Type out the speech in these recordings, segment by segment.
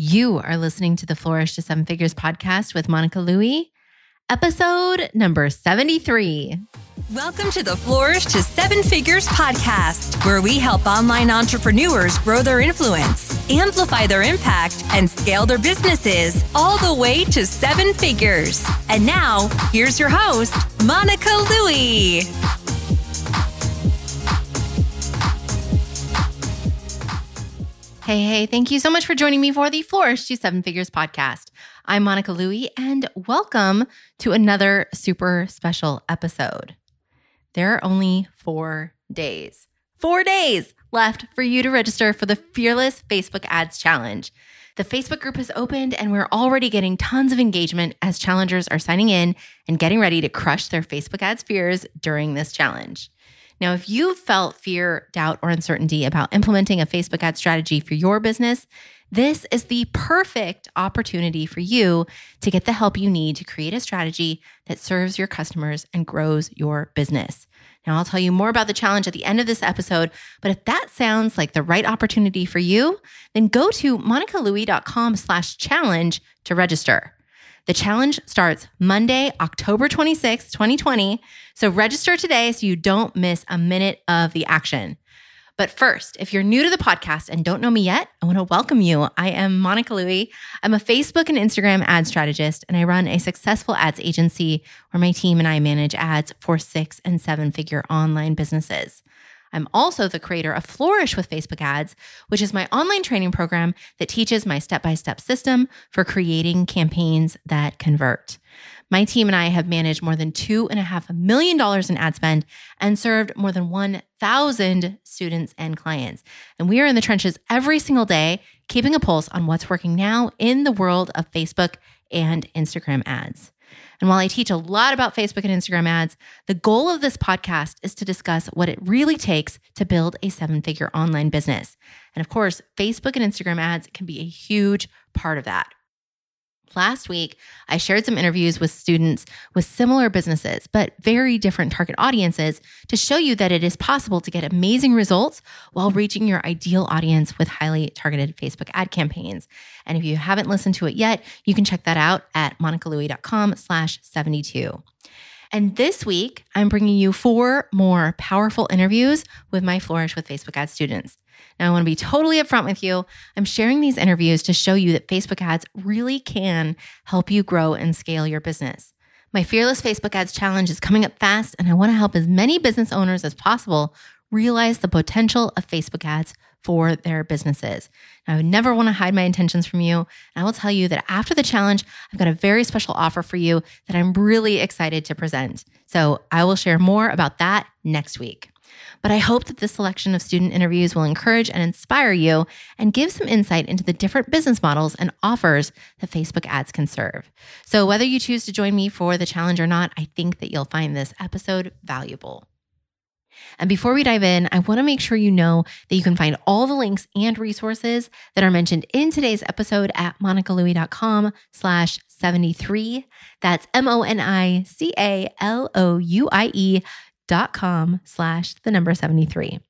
You are listening to the Flourish to Seven Figures podcast with Monica Louie, episode number 73. Welcome to the Flourish to Seven Figures podcast, where we help online entrepreneurs grow their influence, amplify their impact, and scale their businesses all the way to seven figures. And now, here's your host, Monica Louie. Hey, hey, thank you so much for joining me for the Flourish to Seven Figures podcast. I'm Monica Louie, and welcome to another super special episode. There are only four days, four days left for you to register for the Fearless Facebook Ads Challenge. The Facebook group has opened, and we're already getting tons of engagement as challengers are signing in and getting ready to crush their Facebook ads fears during this challenge. Now, if you've felt fear, doubt, or uncertainty about implementing a Facebook ad strategy for your business, this is the perfect opportunity for you to get the help you need to create a strategy that serves your customers and grows your business. Now, I'll tell you more about the challenge at the end of this episode, but if that sounds like the right opportunity for you, then go to monicalouie.com slash challenge to register. The challenge starts Monday, October 26th, 2020. So register today so you don't miss a minute of the action. But first, if you're new to the podcast and don't know me yet, I want to welcome you. I am Monica Louie. I'm a Facebook and Instagram ad strategist, and I run a successful ads agency where my team and I manage ads for six and seven figure online businesses. I'm also the creator of Flourish with Facebook Ads, which is my online training program that teaches my step by step system for creating campaigns that convert. My team and I have managed more than $2.5 million in ad spend and served more than 1,000 students and clients. And we are in the trenches every single day, keeping a pulse on what's working now in the world of Facebook and Instagram ads. And while I teach a lot about Facebook and Instagram ads, the goal of this podcast is to discuss what it really takes to build a seven figure online business. And of course, Facebook and Instagram ads can be a huge part of that. Last week, I shared some interviews with students with similar businesses, but very different target audiences to show you that it is possible to get amazing results while reaching your ideal audience with highly targeted Facebook ad campaigns. And if you haven't listened to it yet, you can check that out at monicalouie.com slash 72. And this week, I'm bringing you four more powerful interviews with my Flourish with Facebook Ads students. Now, I want to be totally upfront with you. I'm sharing these interviews to show you that Facebook ads really can help you grow and scale your business. My Fearless Facebook Ads Challenge is coming up fast, and I want to help as many business owners as possible realize the potential of Facebook ads for their businesses. Now, I would never want to hide my intentions from you. And I will tell you that after the challenge, I've got a very special offer for you that I'm really excited to present. So I will share more about that next week. But I hope that this selection of student interviews will encourage and inspire you and give some insight into the different business models and offers that Facebook ads can serve. So, whether you choose to join me for the challenge or not, I think that you'll find this episode valuable. And before we dive in, I want to make sure you know that you can find all the links and resources that are mentioned in today's episode at monicalouie.com slash 73. That's M-O-N-I-C-A-L-O-U-I-E dot com slash the number 73.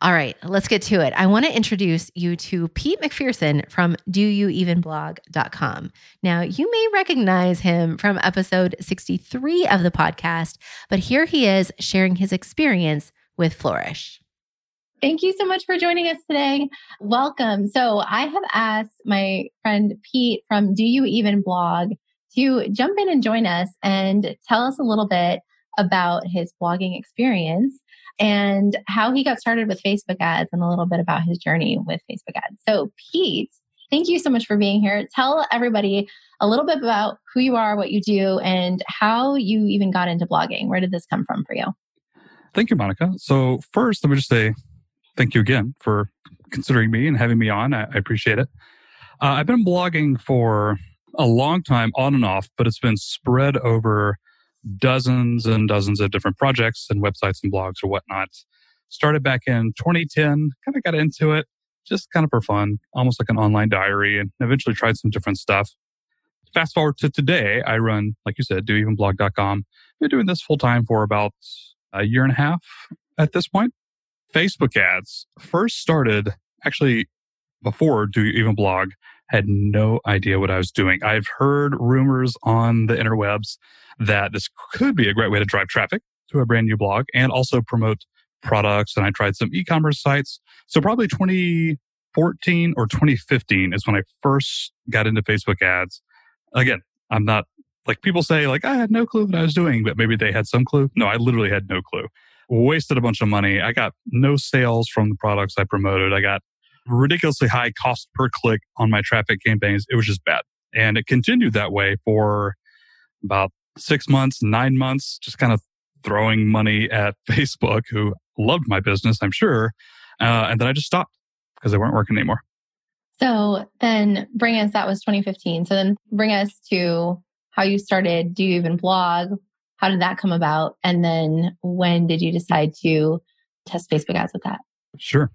All right, let's get to it. I want to introduce you to Pete McPherson from doyouevenblog.com. Now, you may recognize him from episode 63 of the podcast, but here he is sharing his experience with Flourish. Thank you so much for joining us today. Welcome. So, I have asked my friend Pete from Do You Even Blog to jump in and join us and tell us a little bit about his blogging experience and how he got started with Facebook ads and a little bit about his journey with Facebook ads. So, Pete, thank you so much for being here. Tell everybody a little bit about who you are, what you do, and how you even got into blogging. Where did this come from for you? Thank you, Monica. So, first, let me just say thank you again for considering me and having me on. I, I appreciate it. Uh, I've been blogging for a long time on and off, but it's been spread over dozens and dozens of different projects and websites and blogs or whatnot. Started back in 2010, kind of got into it just kind of for fun, almost like an online diary, and eventually tried some different stuff. Fast forward to today, I run, like you said, doevenblog.com. Been doing this full time for about a year and a half at this point. Facebook ads first started actually before Do Even Blog had no idea what I was doing. I've heard rumors on the interwebs that this could be a great way to drive traffic to a brand new blog and also promote products. And I tried some e-commerce sites. So probably 2014 or 2015 is when I first got into Facebook ads. Again, I'm not like people say like I had no clue what I was doing, but maybe they had some clue. No, I literally had no clue. Wasted a bunch of money. I got no sales from the products I promoted. I got ridiculously high cost per click on my traffic campaigns. It was just bad. And it continued that way for about six months, nine months, just kind of throwing money at Facebook, who loved my business, I'm sure. Uh, and then I just stopped because they weren't working anymore. So then bring us, that was 2015. So then bring us to how you started. Do you even blog? How did that come about? And then when did you decide to test Facebook ads with that? Sure.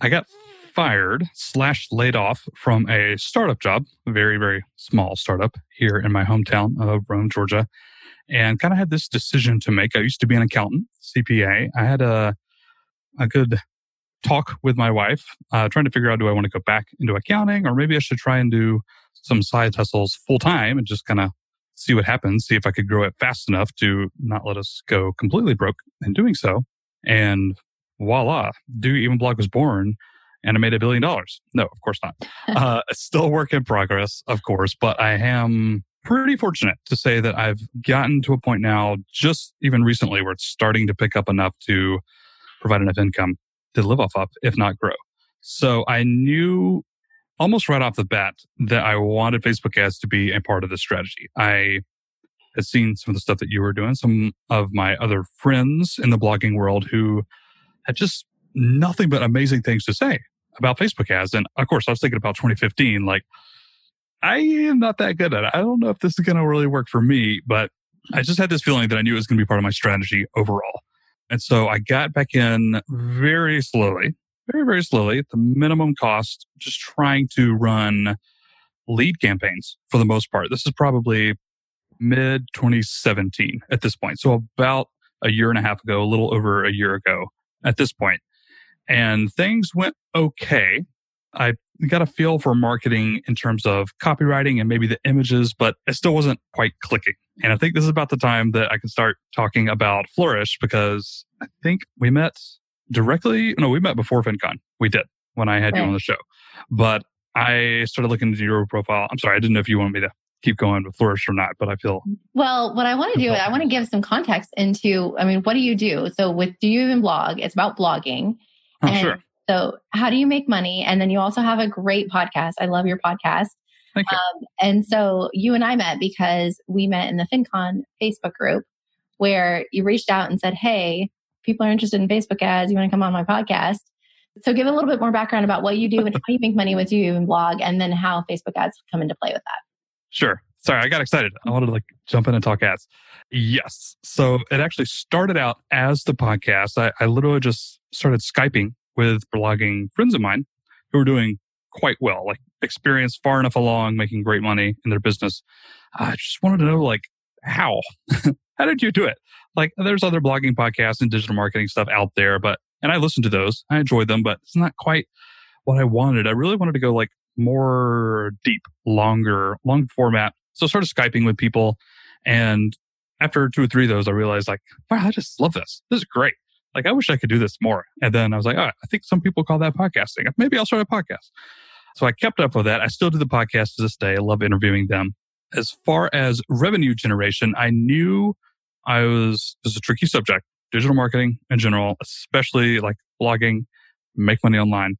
I got fired slash laid off from a startup job, a very, very small startup here in my hometown of Rome, Georgia, and kind of had this decision to make. I used to be an accountant, CPA. I had a, a good talk with my wife, uh, trying to figure out do I want to go back into accounting or maybe I should try and do some side hustles full time and just kind of see what happens, see if I could grow it fast enough to not let us go completely broke in doing so. And voila, Do Even Blog was born and I made a billion dollars. No, of course not. uh, still work in progress, of course, but I am pretty fortunate to say that I've gotten to a point now, just even recently, where it's starting to pick up enough to provide enough income to live off of, if not grow. So I knew almost right off the bat that I wanted Facebook ads to be a part of the strategy. I had seen some of the stuff that you were doing, some of my other friends in the blogging world who had just nothing but amazing things to say about Facebook ads. And of course, I was thinking about 2015, like, I am not that good at it. I don't know if this is going to really work for me, but I just had this feeling that I knew it was going to be part of my strategy overall. And so I got back in very slowly, very, very slowly at the minimum cost, just trying to run lead campaigns for the most part. This is probably mid 2017 at this point. So about a year and a half ago, a little over a year ago at this point and things went okay. I got a feel for marketing in terms of copywriting and maybe the images, but it still wasn't quite clicking. And I think this is about the time that I can start talking about Flourish because I think we met directly. No, we met before FinCon. We did when I had right. you on the show. But I started looking into your profile. I'm sorry, I didn't know if you wanted me to keep going with Flourish or not, but I feel. Well, what I want to do, is I want to give some context into, I mean, what do you do? So with Do You Even Blog, it's about blogging. Oh, and sure. So, how do you make money? And then you also have a great podcast. I love your podcast. Thank you. Um, and so you and I met because we met in the FinCon Facebook group where you reached out and said, Hey, people are interested in Facebook ads. You want to come on my podcast? So give a little bit more background about what you do and how you make money with you and blog and then how Facebook ads come into play with that. Sure. Sorry, I got excited. I wanted to like jump in and talk ads. Yes. So it actually started out as the podcast. I, I literally just started Skyping with blogging friends of mine who were doing quite well, like experience far enough along, making great money in their business. I just wanted to know, like, how? how did you do it? Like, there's other blogging podcasts and digital marketing stuff out there, but, and I listened to those. I enjoyed them, but it's not quite what I wanted. I really wanted to go like more deep, longer, long format. So I started Skyping with people and after two or three of those, I realized like, wow, I just love this. This is great. Like, I wish I could do this more. And then I was like, I think some people call that podcasting. Maybe I'll start a podcast. So I kept up with that. I still do the podcast to this day. I love interviewing them. As far as revenue generation, I knew I was, this is a tricky subject, digital marketing in general, especially like blogging, make money online,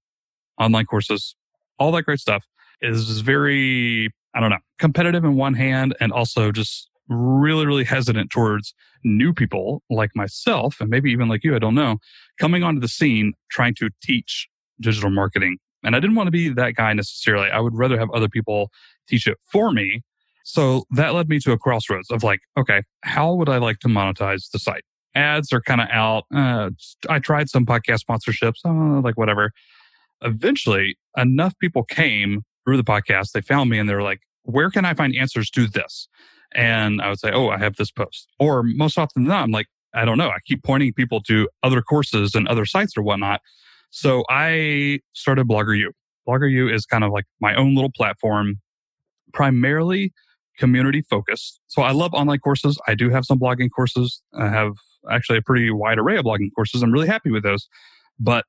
online courses, all that great stuff is very, I don't know, competitive in one hand and also just really, really hesitant towards new people like myself, and maybe even like you, I don't know, coming onto the scene trying to teach digital marketing. And I didn't want to be that guy necessarily. I would rather have other people teach it for me. So that led me to a crossroads of like, okay, how would I like to monetize the site? Ads are kind of out. Uh, I tried some podcast sponsorships, uh, like whatever. Eventually, enough people came through the podcast. They found me and they were like, where can I find answers to this? And I would say, Oh, I have this post. Or most often than not, I'm like, I don't know. I keep pointing people to other courses and other sites or whatnot. So I started Blogger U. Blogger U is kind of like my own little platform, primarily community focused. So I love online courses. I do have some blogging courses. I have actually a pretty wide array of blogging courses. I'm really happy with those. But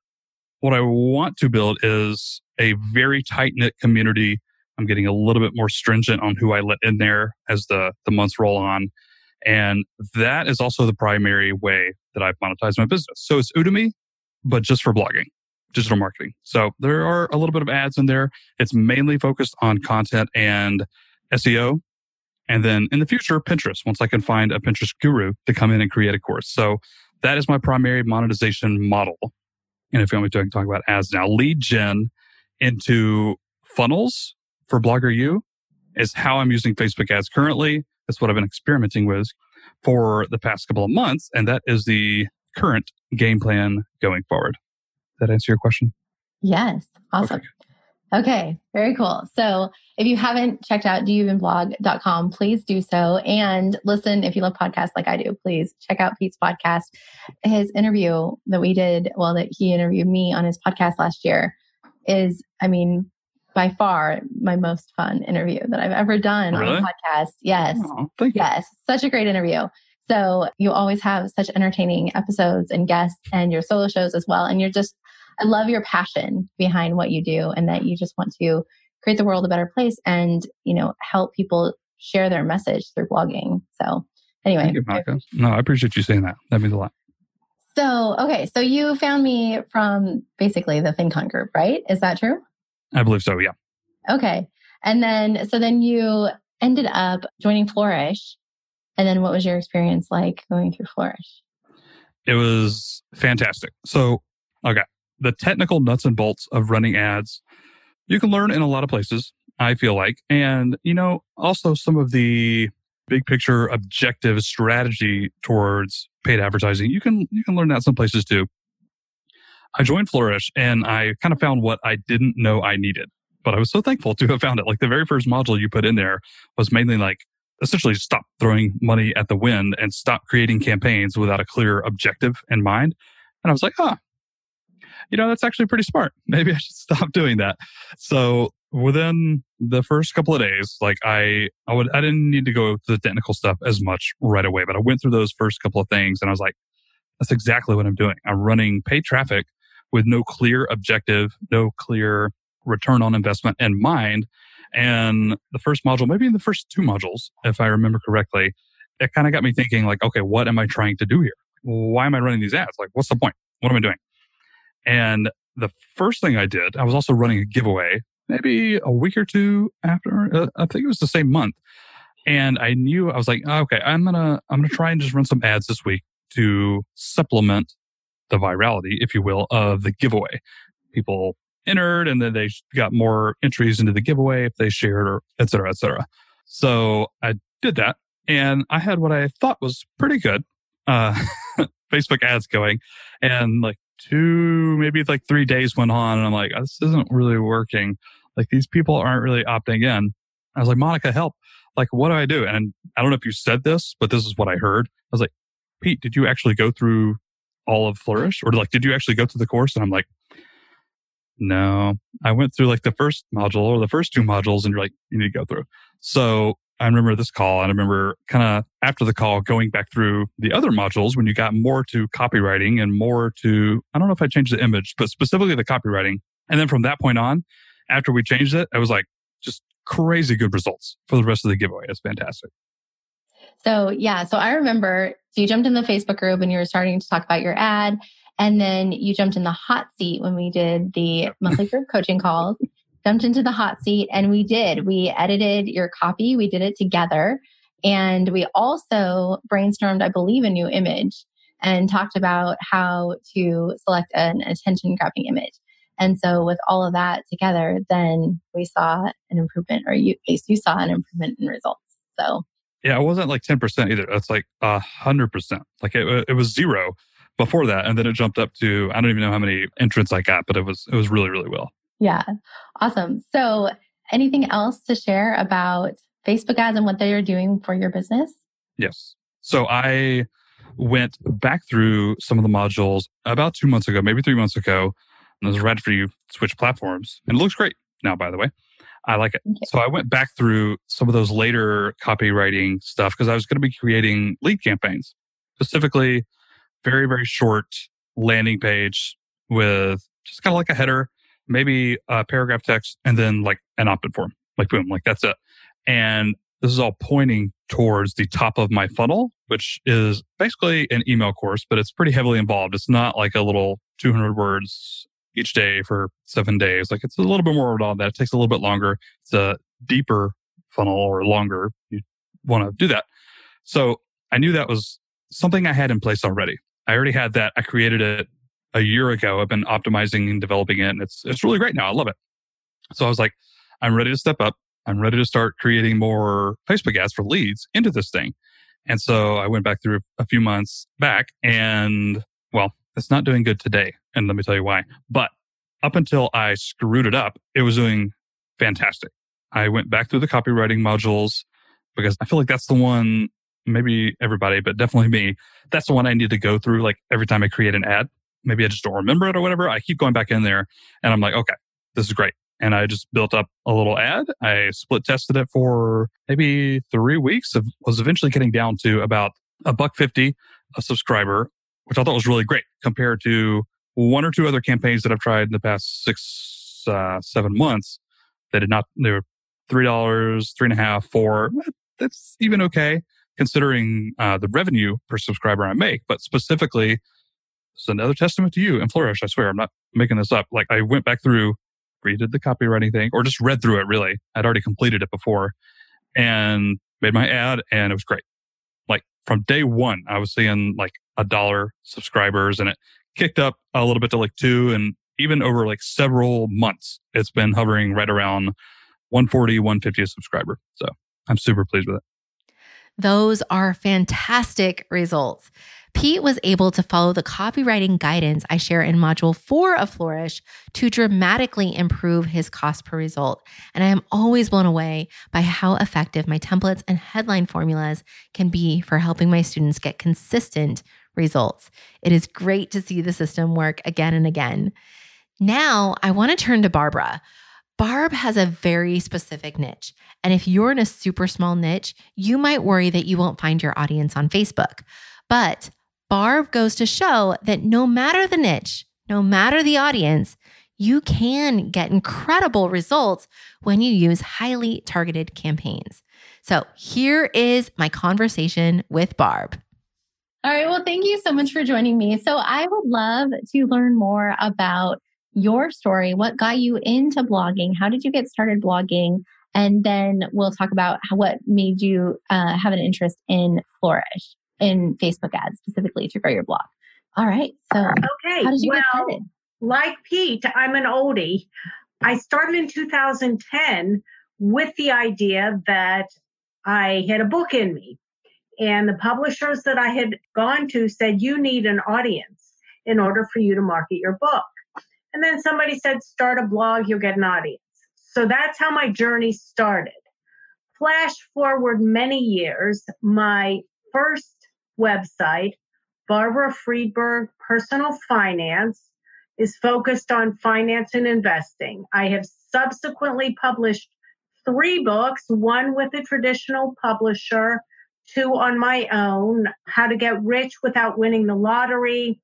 what I want to build is a very tight knit community. I'm getting a little bit more stringent on who I let in there as the, the months roll on. And that is also the primary way that I monetize my business. So it's Udemy, but just for blogging, digital marketing. So there are a little bit of ads in there. It's mainly focused on content and SEO. And then in the future, Pinterest, once I can find a Pinterest guru to come in and create a course. So that is my primary monetization model. And if you want me to, talk about ads now. Lead gen into funnels for Blogger U is how I'm using Facebook ads currently. That's what I've been experimenting with for the past couple of months. And that is the current game plan going forward. That answer your question? Yes. Awesome. Okay. Okay, very cool. So if you haven't checked out doyouevenblog.com, please do so. And listen, if you love podcasts like I do, please check out Pete's podcast. His interview that we did, well, that he interviewed me on his podcast last year is, I mean, by far my most fun interview that I've ever done really? on a podcast. Yes. Oh, yes. Such a great interview. So you always have such entertaining episodes and guests and your solo shows as well. And you're just I love your passion behind what you do and that you just want to create the world a better place and, you know, help people share their message through blogging. So anyway. Thank you, Monica. No, I appreciate you saying that. That means a lot. So, okay. So you found me from basically the FinCon group, right? Is that true? I believe so. Yeah. Okay. And then, so then you ended up joining Flourish. And then what was your experience like going through Flourish? It was fantastic. So, okay the technical nuts and bolts of running ads you can learn in a lot of places i feel like and you know also some of the big picture objective strategy towards paid advertising you can you can learn that some places too i joined flourish and i kind of found what i didn't know i needed but i was so thankful to have found it like the very first module you put in there was mainly like essentially stop throwing money at the wind and stop creating campaigns without a clear objective in mind and i was like ah you know, that's actually pretty smart. Maybe I should stop doing that. So within the first couple of days, like I, I would, I didn't need to go to the technical stuff as much right away, but I went through those first couple of things and I was like, that's exactly what I'm doing. I'm running paid traffic with no clear objective, no clear return on investment in mind. And the first module, maybe in the first two modules, if I remember correctly, it kind of got me thinking like, okay, what am I trying to do here? Why am I running these ads? Like, what's the point? What am I doing? And the first thing I did, I was also running a giveaway maybe a week or two after, uh, I think it was the same month. And I knew I was like, oh, okay, I'm going to, I'm going to try and just run some ads this week to supplement the virality, if you will, of the giveaway. People entered and then they got more entries into the giveaway if they shared or et cetera, et cetera. So I did that and I had what I thought was pretty good, uh, Facebook ads going and like two, maybe like three days went on and I'm like, this isn't really working. Like these people aren't really opting in. I was like, Monica, help. Like, what do I do? And I don't know if you said this, but this is what I heard. I was like, Pete, did you actually go through all of Flourish or like, did you actually go through the course? And I'm like, no, I went through like the first module or the first two modules and you're like, you need to go through. So I remember this call and I remember kind of after the call going back through the other modules when you got more to copywriting and more to, I don't know if I changed the image, but specifically the copywriting. And then from that point on, after we changed it, I was like, just crazy good results for the rest of the giveaway. It's fantastic. So yeah, so I remember so you jumped in the Facebook group and you were starting to talk about your ad. And then you jumped in the hot seat when we did the monthly group coaching calls jumped into the hot seat and we did. We edited your copy, we did it together. And we also brainstormed, I believe, a new image and talked about how to select an attention grabbing image. And so with all of that together, then we saw an improvement, or you, at least you saw an improvement in results. So yeah, it wasn't like 10% either. It's like a hundred percent. Like it, it was zero before that. And then it jumped up to, I don't even know how many entrants I got, but it was, it was really, really well. Yeah. Awesome. So, anything else to share about Facebook ads and what they are doing for your business? Yes. So, I went back through some of the modules about two months ago, maybe three months ago, It was right after you switch platforms. And it looks great now, by the way. I like it. So I went back through some of those later copywriting stuff because I was going to be creating lead campaigns, specifically very, very short landing page with just kind of like a header, maybe a paragraph text, and then like an opt-in form. Like boom, like that's it. And this is all pointing towards the top of my funnel, which is basically an email course, but it's pretty heavily involved. It's not like a little 200 words each day for seven days. Like it's a little bit more on that. It takes a little bit longer. It's a deeper funnel or longer. You want to do that. So I knew that was something I had in place already. I already had that. I created it a year ago. I've been optimizing and developing it and it's, it's really great now. I love it. So I was like, I'm ready to step up. I'm ready to start creating more Facebook ads for leads into this thing. And so I went back through a few months back and well, it's not doing good today. And let me tell you why. But up until I screwed it up, it was doing fantastic. I went back through the copywriting modules because I feel like that's the one, maybe everybody, but definitely me. That's the one I need to go through like every time I create an ad. Maybe I just don't remember it or whatever. I keep going back in there and I'm like, okay, this is great. And I just built up a little ad. I split tested it for maybe three weeks. Of, was eventually getting down to about a buck fifty a subscriber which I thought was really great compared to one or two other campaigns that I've tried in the past six, uh, seven months. They did not, they were $3, three and a half, four. That's even okay considering uh, the revenue per subscriber I make. But specifically, it's another testament to you and Flourish. I swear, I'm not making this up. Like I went back through, redid the copywriting thing, or just read through it really. I'd already completed it before and made my ad, and it was great. Like from day one, I was seeing like a dollar subscribers and it kicked up a little bit to like two. And even over like several months, it's been hovering right around 140, 150 a subscriber. So I'm super pleased with it. Those are fantastic results. Pete was able to follow the copywriting guidance I share in module four of Flourish to dramatically improve his cost per result. And I am always blown away by how effective my templates and headline formulas can be for helping my students get consistent results. It is great to see the system work again and again. Now, I want to turn to Barbara. Barb has a very specific niche. And if you're in a super small niche, you might worry that you won't find your audience on Facebook. But Barb goes to show that no matter the niche, no matter the audience, you can get incredible results when you use highly targeted campaigns. So here is my conversation with Barb. All right. Well, thank you so much for joining me. So I would love to learn more about your story. What got you into blogging? How did you get started blogging? And then we'll talk about how, what made you uh, have an interest in Flourish, in Facebook ads specifically to grow your blog. All right. So, okay. How did you well, get started? Like Pete, I'm an oldie. I started in 2010 with the idea that I had a book in me. And the publishers that I had gone to said, you need an audience in order for you to market your book. And then somebody said, start a blog, you'll get an audience. So that's how my journey started. Flash forward many years, my first website, Barbara Friedberg Personal Finance, is focused on finance and investing. I have subsequently published three books, one with a traditional publisher two on my own how to get rich without winning the lottery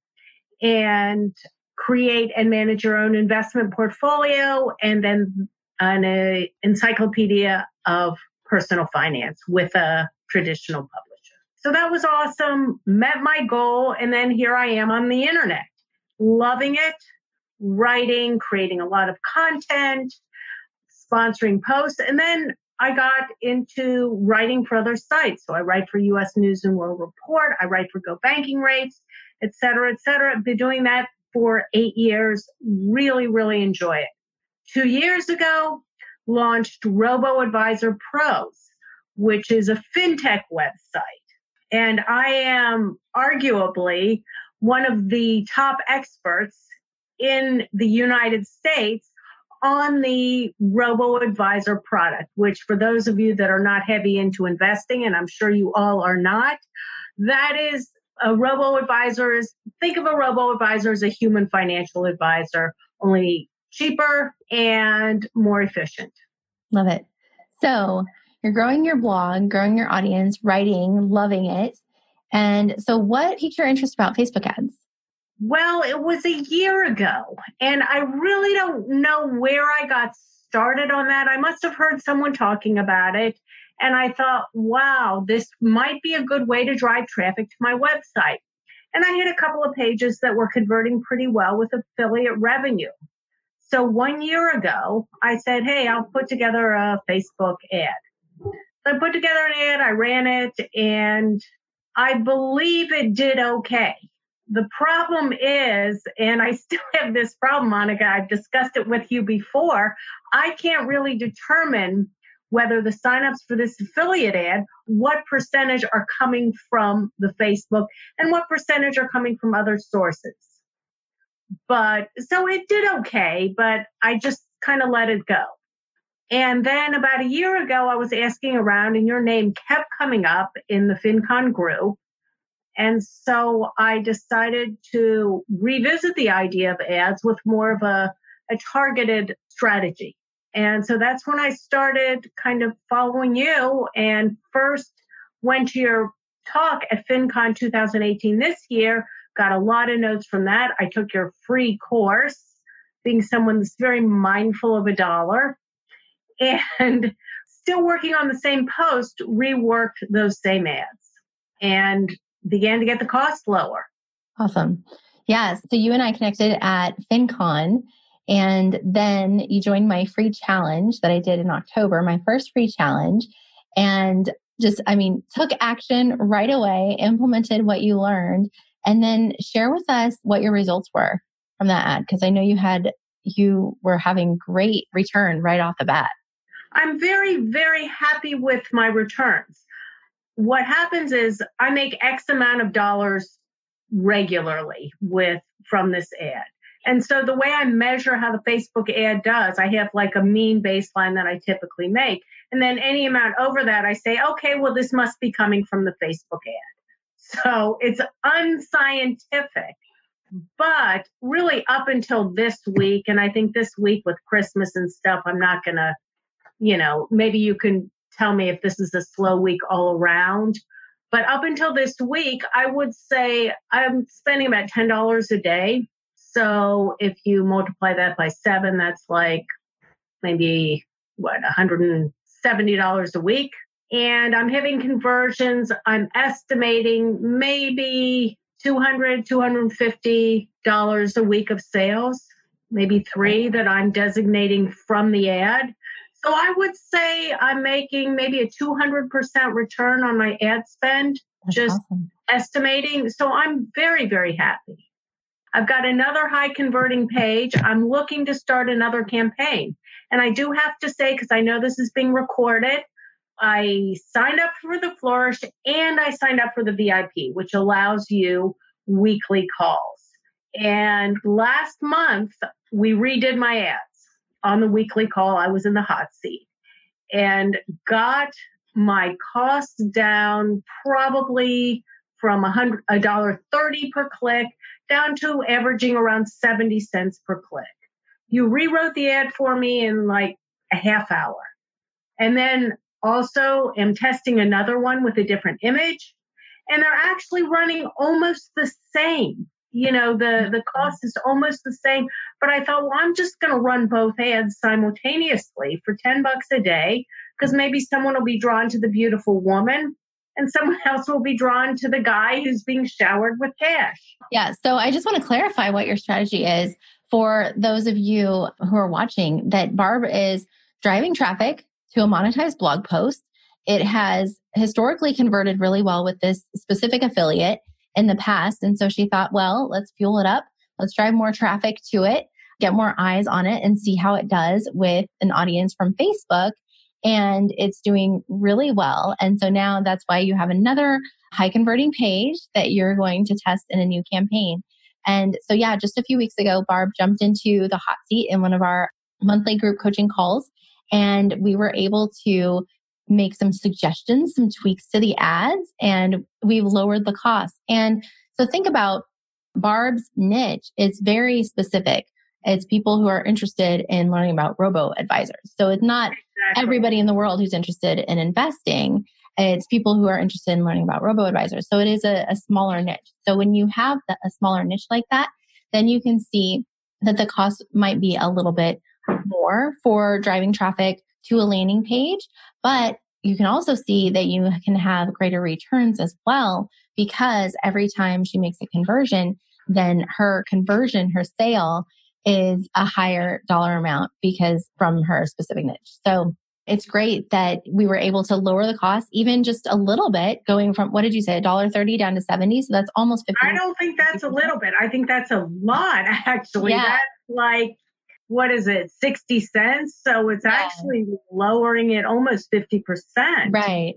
and create and manage your own investment portfolio and then an encyclopedia of personal finance with a traditional publisher. So that was awesome met my goal and then here i am on the internet loving it writing creating a lot of content sponsoring posts and then I got into writing for other sites. So I write for US News and World Report, I write for Go Banking Rates, et cetera, et cetera. I've been doing that for eight years. Really, really enjoy it. Two years ago, launched Robo Advisor Pros, which is a fintech website. And I am arguably one of the top experts in the United States on the robo advisor product, which for those of you that are not heavy into investing, and I'm sure you all are not, that is a robo advisor is think of a robo advisor as a human financial advisor only cheaper and more efficient. Love it. So you're growing your blog, growing your audience, writing, loving it. And so, what piqued your interest about Facebook ads? Well, it was a year ago, and I really don't know where I got started on that. I must have heard someone talking about it, and I thought, wow, this might be a good way to drive traffic to my website. And I had a couple of pages that were converting pretty well with affiliate revenue. So one year ago, I said, Hey, I'll put together a Facebook ad. So I put together an ad, I ran it, and I believe it did okay. The problem is, and I still have this problem, Monica, I've discussed it with you before. I can't really determine whether the signups for this affiliate ad, what percentage are coming from the Facebook and what percentage are coming from other sources. But so it did okay, but I just kind of let it go. And then about a year ago, I was asking around and your name kept coming up in the FinCon group. And so I decided to revisit the idea of ads with more of a, a targeted strategy. And so that's when I started kind of following you and first went to your talk at FinCon 2018 this year, got a lot of notes from that. I took your free course, being someone that's very mindful of a dollar. And still working on the same post, reworked those same ads and began to get the cost lower. Awesome. Yeah. So you and I connected at FinCon and then you joined my free challenge that I did in October, my first free challenge. And just, I mean, took action right away, implemented what you learned, and then share with us what your results were from that ad. Cause I know you had, you were having great return right off the bat. I'm very, very happy with my returns. What happens is I make X amount of dollars regularly with from this ad. And so the way I measure how the Facebook ad does, I have like a mean baseline that I typically make. And then any amount over that, I say, okay, well, this must be coming from the Facebook ad. So it's unscientific. But really, up until this week, and I think this week with Christmas and stuff, I'm not going to, you know, maybe you can tell me if this is a slow week all around. But up until this week, I would say I'm spending about $10 a day so if you multiply that by seven, that's like maybe what, $170 a week. And I'm having conversions. I'm estimating maybe 200, $250 a week of sales, maybe three that I'm designating from the ad. So I would say I'm making maybe a 200% return on my ad spend, That's just awesome. estimating. So I'm very, very happy. I've got another high converting page. I'm looking to start another campaign. And I do have to say, because I know this is being recorded, I signed up for the Flourish and I signed up for the VIP, which allows you weekly calls. And last month, we redid my ads on the weekly call. I was in the hot seat and got my costs down probably from a dollar thirty per click down to averaging around 70 cents per click. You rewrote the ad for me in like a half hour. And then also am testing another one with a different image. And they're actually running almost the same. You know, the, mm-hmm. the cost is almost the same. But I thought, well, I'm just going to run both ads simultaneously for 10 bucks a day because maybe someone will be drawn to the beautiful woman and someone else will be drawn to the guy who's being showered with cash. Yeah. So I just want to clarify what your strategy is for those of you who are watching that Barb is driving traffic to a monetized blog post. It has historically converted really well with this specific affiliate in the past. And so she thought, well, let's fuel it up. Let's drive more traffic to it, get more eyes on it and see how it does with an audience from Facebook and it's doing really well. And so now that's why you have another high converting page that you're going to test in a new campaign. And so, yeah, just a few weeks ago, Barb jumped into the hot seat in one of our monthly group coaching calls, and we were able to make some suggestions, some tweaks to the ads, and we've lowered the cost. And so, think about Barb's niche, it's very specific. It's people who are interested in learning about robo advisors. So it's not exactly. everybody in the world who's interested in investing. It's people who are interested in learning about robo advisors. So it is a, a smaller niche. So when you have the, a smaller niche like that, then you can see that the cost might be a little bit more for driving traffic to a landing page, but you can also see that you can have greater returns as well because every time she makes a conversion, then her conversion, her sale is a higher dollar amount because from her specific niche. So it's great that we were able to lower the cost even just a little bit, going from what did you say, $1.30 down to 70. So that's almost 50. I don't think that's a little bit. I think that's a lot actually. Yeah. That's like what is it, 60 cents? So it's yeah. actually lowering it almost 50%. Right.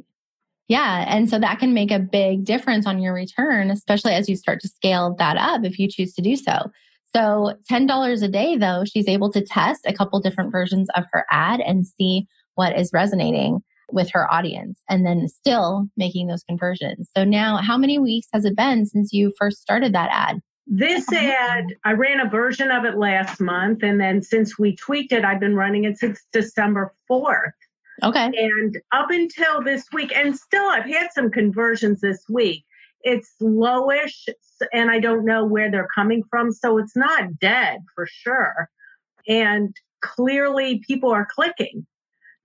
Yeah. And so that can make a big difference on your return, especially as you start to scale that up if you choose to do so. So $10 a day, though, she's able to test a couple different versions of her ad and see what is resonating with her audience and then still making those conversions. So now, how many weeks has it been since you first started that ad? This uh-huh. ad, I ran a version of it last month. And then since we tweaked it, I've been running it since December 4th. Okay. And up until this week, and still I've had some conversions this week. It's lowish and I don't know where they're coming from. So it's not dead for sure. And clearly people are clicking.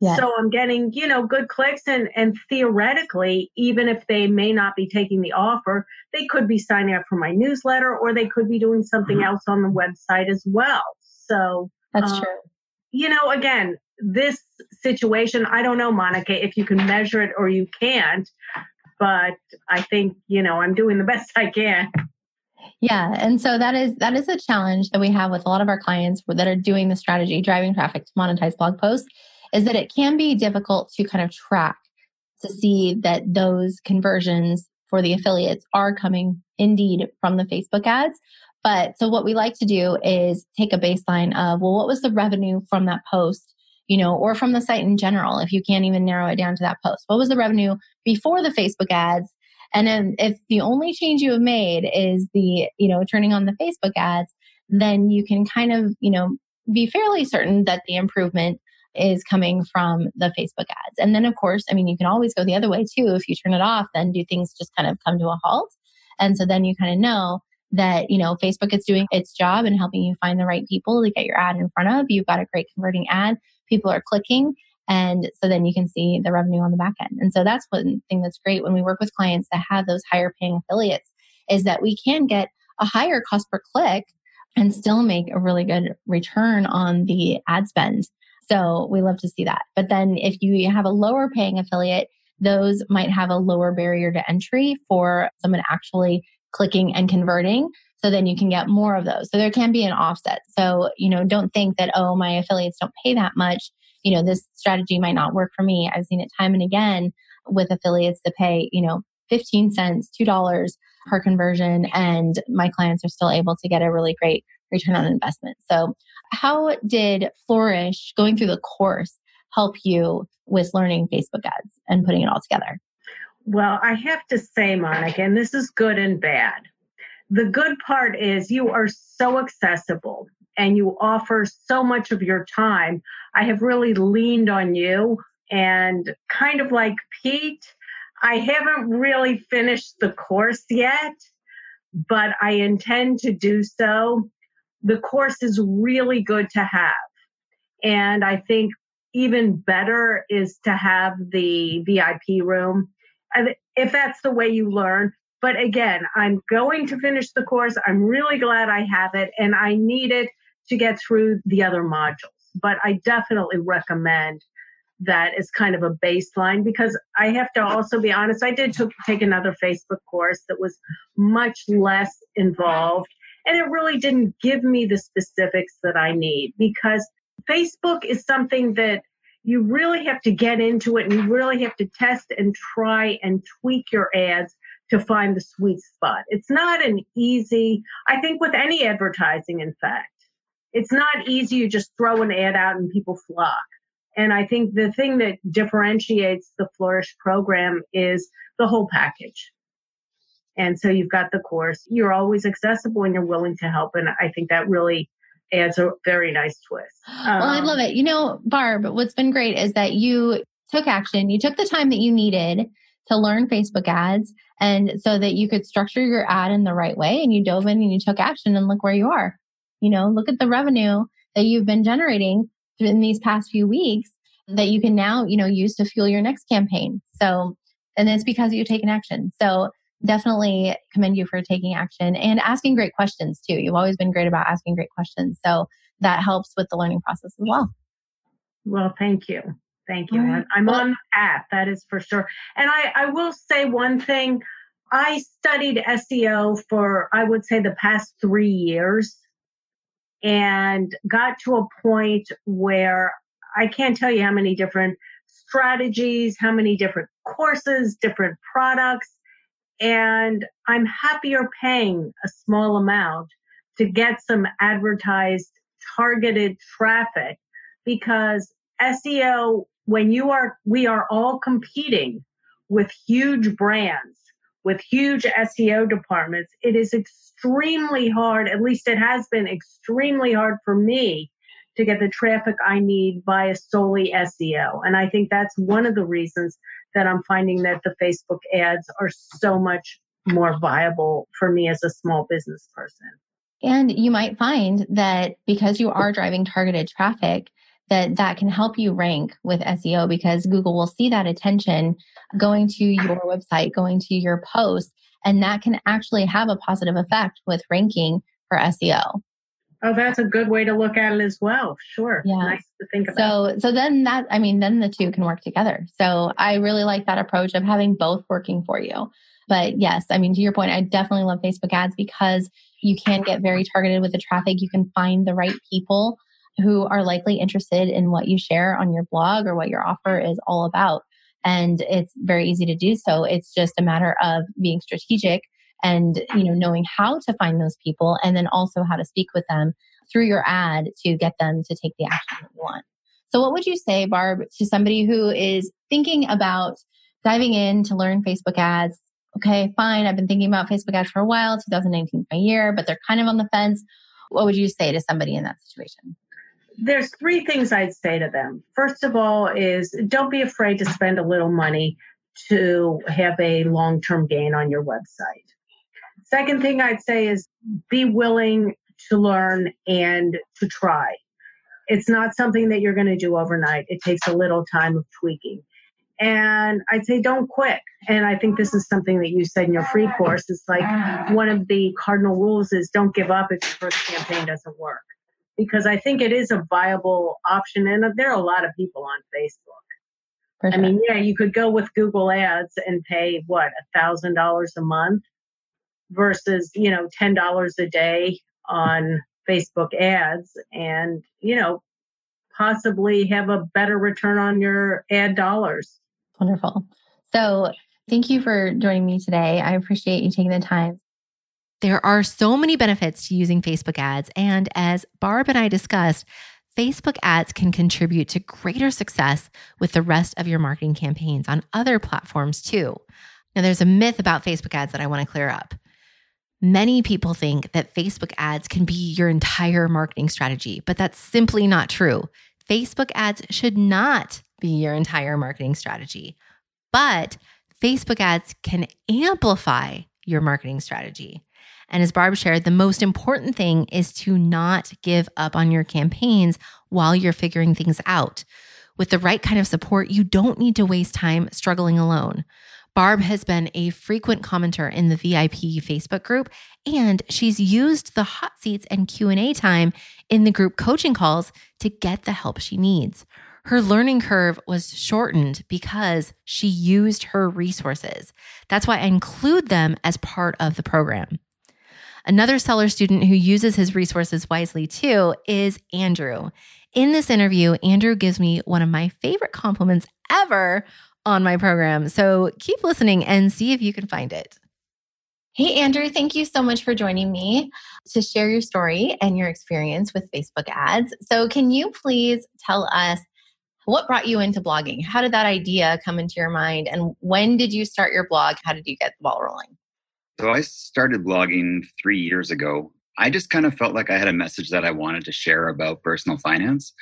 Yes. So I'm getting, you know, good clicks and, and theoretically, even if they may not be taking the offer, they could be signing up for my newsletter or they could be doing something mm-hmm. else on the website as well. So that's um, true. You know, again, this situation, I don't know, Monica, if you can measure it or you can't, but I think, you know, I'm doing the best I can. Yeah. And so that is that is a challenge that we have with a lot of our clients that are doing the strategy, driving traffic to monetize blog posts, is that it can be difficult to kind of track to see that those conversions for the affiliates are coming indeed from the Facebook ads. But so what we like to do is take a baseline of, well, what was the revenue from that post you know, or from the site in general, if you can't even narrow it down to that post. What was the revenue before the Facebook ads? And then if the only change you have made is the, you know, turning on the Facebook ads, then you can kind of, you know, be fairly certain that the improvement is coming from the Facebook ads. And then, of course, I mean, you can always go the other way too. If you turn it off, then do things just kind of come to a halt? And so then you kind of know that, you know, Facebook is doing its job and helping you find the right people to get your ad in front of. You've got a great converting ad people are clicking. And so then you can see the revenue on the back end. And so that's one thing that's great when we work with clients that have those higher paying affiliates is that we can get a higher cost per click and still make a really good return on the ad spend. So we love to see that. But then if you have a lower paying affiliate, those might have a lower barrier to entry for someone actually clicking and converting. So then you can get more of those. So there can be an offset. So, you know, don't think that, oh, my affiliates don't pay that much. You know, this strategy might not work for me. I've seen it time and again with affiliates that pay, you know, 15 cents, $2 per conversion, and my clients are still able to get a really great return on investment. So, how did Flourish going through the course help you with learning Facebook ads and putting it all together? Well, I have to say, Monica, and this is good and bad the good part is you are so accessible and you offer so much of your time. I have really leaned on you and kind of like Pete, I haven't really finished the course yet, but I intend to do so. The course is really good to have. And I think even better is to have the VIP room. If that's the way you learn, but again, I'm going to finish the course. I'm really glad I have it and I need it to get through the other modules. But I definitely recommend that as kind of a baseline because I have to also be honest, I did take another Facebook course that was much less involved and it really didn't give me the specifics that I need because Facebook is something that you really have to get into it and you really have to test and try and tweak your ads to find the sweet spot. It's not an easy, I think with any advertising, in fact, it's not easy. You just throw an ad out and people flock. And I think the thing that differentiates the Flourish program is the whole package. And so you've got the course. You're always accessible and you're willing to help. And I think that really adds a very nice twist. Um, well, I love it. You know, Barb, what's been great is that you took action. You took the time that you needed to learn Facebook ads and so that you could structure your ad in the right way and you dove in and you took action and look where you are. You know, look at the revenue that you've been generating in these past few weeks that you can now, you know, use to fuel your next campaign. So, and it's because you've taken action. So definitely commend you for taking action and asking great questions too. You've always been great about asking great questions. So that helps with the learning process as well. Well, thank you. Thank you. Right. I'm well, on the app, that is for sure. And I, I will say one thing. I studied SEO for, I would say, the past three years and got to a point where I can't tell you how many different strategies, how many different courses, different products. And I'm happier paying a small amount to get some advertised targeted traffic because SEO, when you are, we are all competing with huge brands, with huge SEO departments. It is extremely hard, at least it has been extremely hard for me to get the traffic I need via solely SEO. And I think that's one of the reasons that I'm finding that the Facebook ads are so much more viable for me as a small business person. And you might find that because you are driving targeted traffic, that that can help you rank with SEO because Google will see that attention going to your website, going to your post, and that can actually have a positive effect with ranking for SEO. Oh, that's a good way to look at it as well. Sure. Yeah. Nice to think about. So, so then that, I mean, then the two can work together. So I really like that approach of having both working for you. But yes, I mean, to your point, I definitely love Facebook ads because you can get very targeted with the traffic. You can find the right people who are likely interested in what you share on your blog or what your offer is all about. And it's very easy to do so. It's just a matter of being strategic and you know knowing how to find those people and then also how to speak with them through your ad to get them to take the action that you want so what would you say barb to somebody who is thinking about diving in to learn facebook ads okay fine i've been thinking about facebook ads for a while 2019 is my year but they're kind of on the fence what would you say to somebody in that situation there's three things I'd say to them. First of all, is don't be afraid to spend a little money to have a long term gain on your website. Second thing I'd say is be willing to learn and to try. It's not something that you're going to do overnight. It takes a little time of tweaking. And I'd say don't quit. And I think this is something that you said in your free course. It's like one of the cardinal rules is don't give up if your first campaign doesn't work. Because I think it is a viable option. And there are a lot of people on Facebook. Sure. I mean, yeah, you could go with Google Ads and pay what, a thousand dollars a month versus, you know, $10 a day on Facebook ads and, you know, possibly have a better return on your ad dollars. Wonderful. So thank you for joining me today. I appreciate you taking the time. There are so many benefits to using Facebook ads. And as Barb and I discussed, Facebook ads can contribute to greater success with the rest of your marketing campaigns on other platforms too. Now, there's a myth about Facebook ads that I want to clear up. Many people think that Facebook ads can be your entire marketing strategy, but that's simply not true. Facebook ads should not be your entire marketing strategy, but Facebook ads can amplify your marketing strategy. And as Barb shared, the most important thing is to not give up on your campaigns while you're figuring things out. With the right kind of support, you don't need to waste time struggling alone. Barb has been a frequent commenter in the VIP Facebook group and she's used the hot seats and Q&A time in the group coaching calls to get the help she needs. Her learning curve was shortened because she used her resources. That's why I include them as part of the program. Another seller student who uses his resources wisely too is Andrew. In this interview, Andrew gives me one of my favorite compliments ever on my program. So keep listening and see if you can find it. Hey, Andrew, thank you so much for joining me to share your story and your experience with Facebook ads. So, can you please tell us what brought you into blogging? How did that idea come into your mind? And when did you start your blog? How did you get the ball rolling? So, I started blogging three years ago. I just kind of felt like I had a message that I wanted to share about personal finance.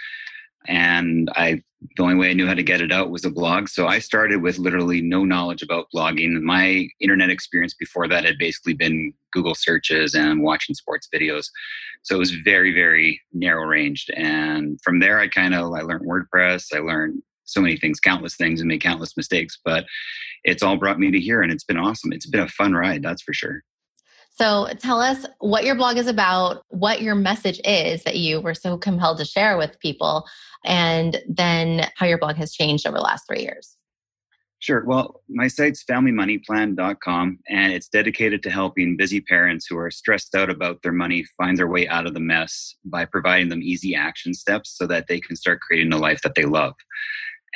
And I, the only way I knew how to get it out was a blog. So I started with literally no knowledge about blogging. My internet experience before that had basically been Google searches and watching sports videos. So it was very, very narrow ranged. And from there, I kind of, I learned WordPress. I learned so many things, countless things, and made countless mistakes. But it's all brought me to here, and it's been awesome. It's been a fun ride, that's for sure. So tell us what your blog is about, what your message is that you were so compelled to share with people, and then how your blog has changed over the last three years. Sure. Well, my site's familymoneyplan.com and it's dedicated to helping busy parents who are stressed out about their money find their way out of the mess by providing them easy action steps so that they can start creating a life that they love.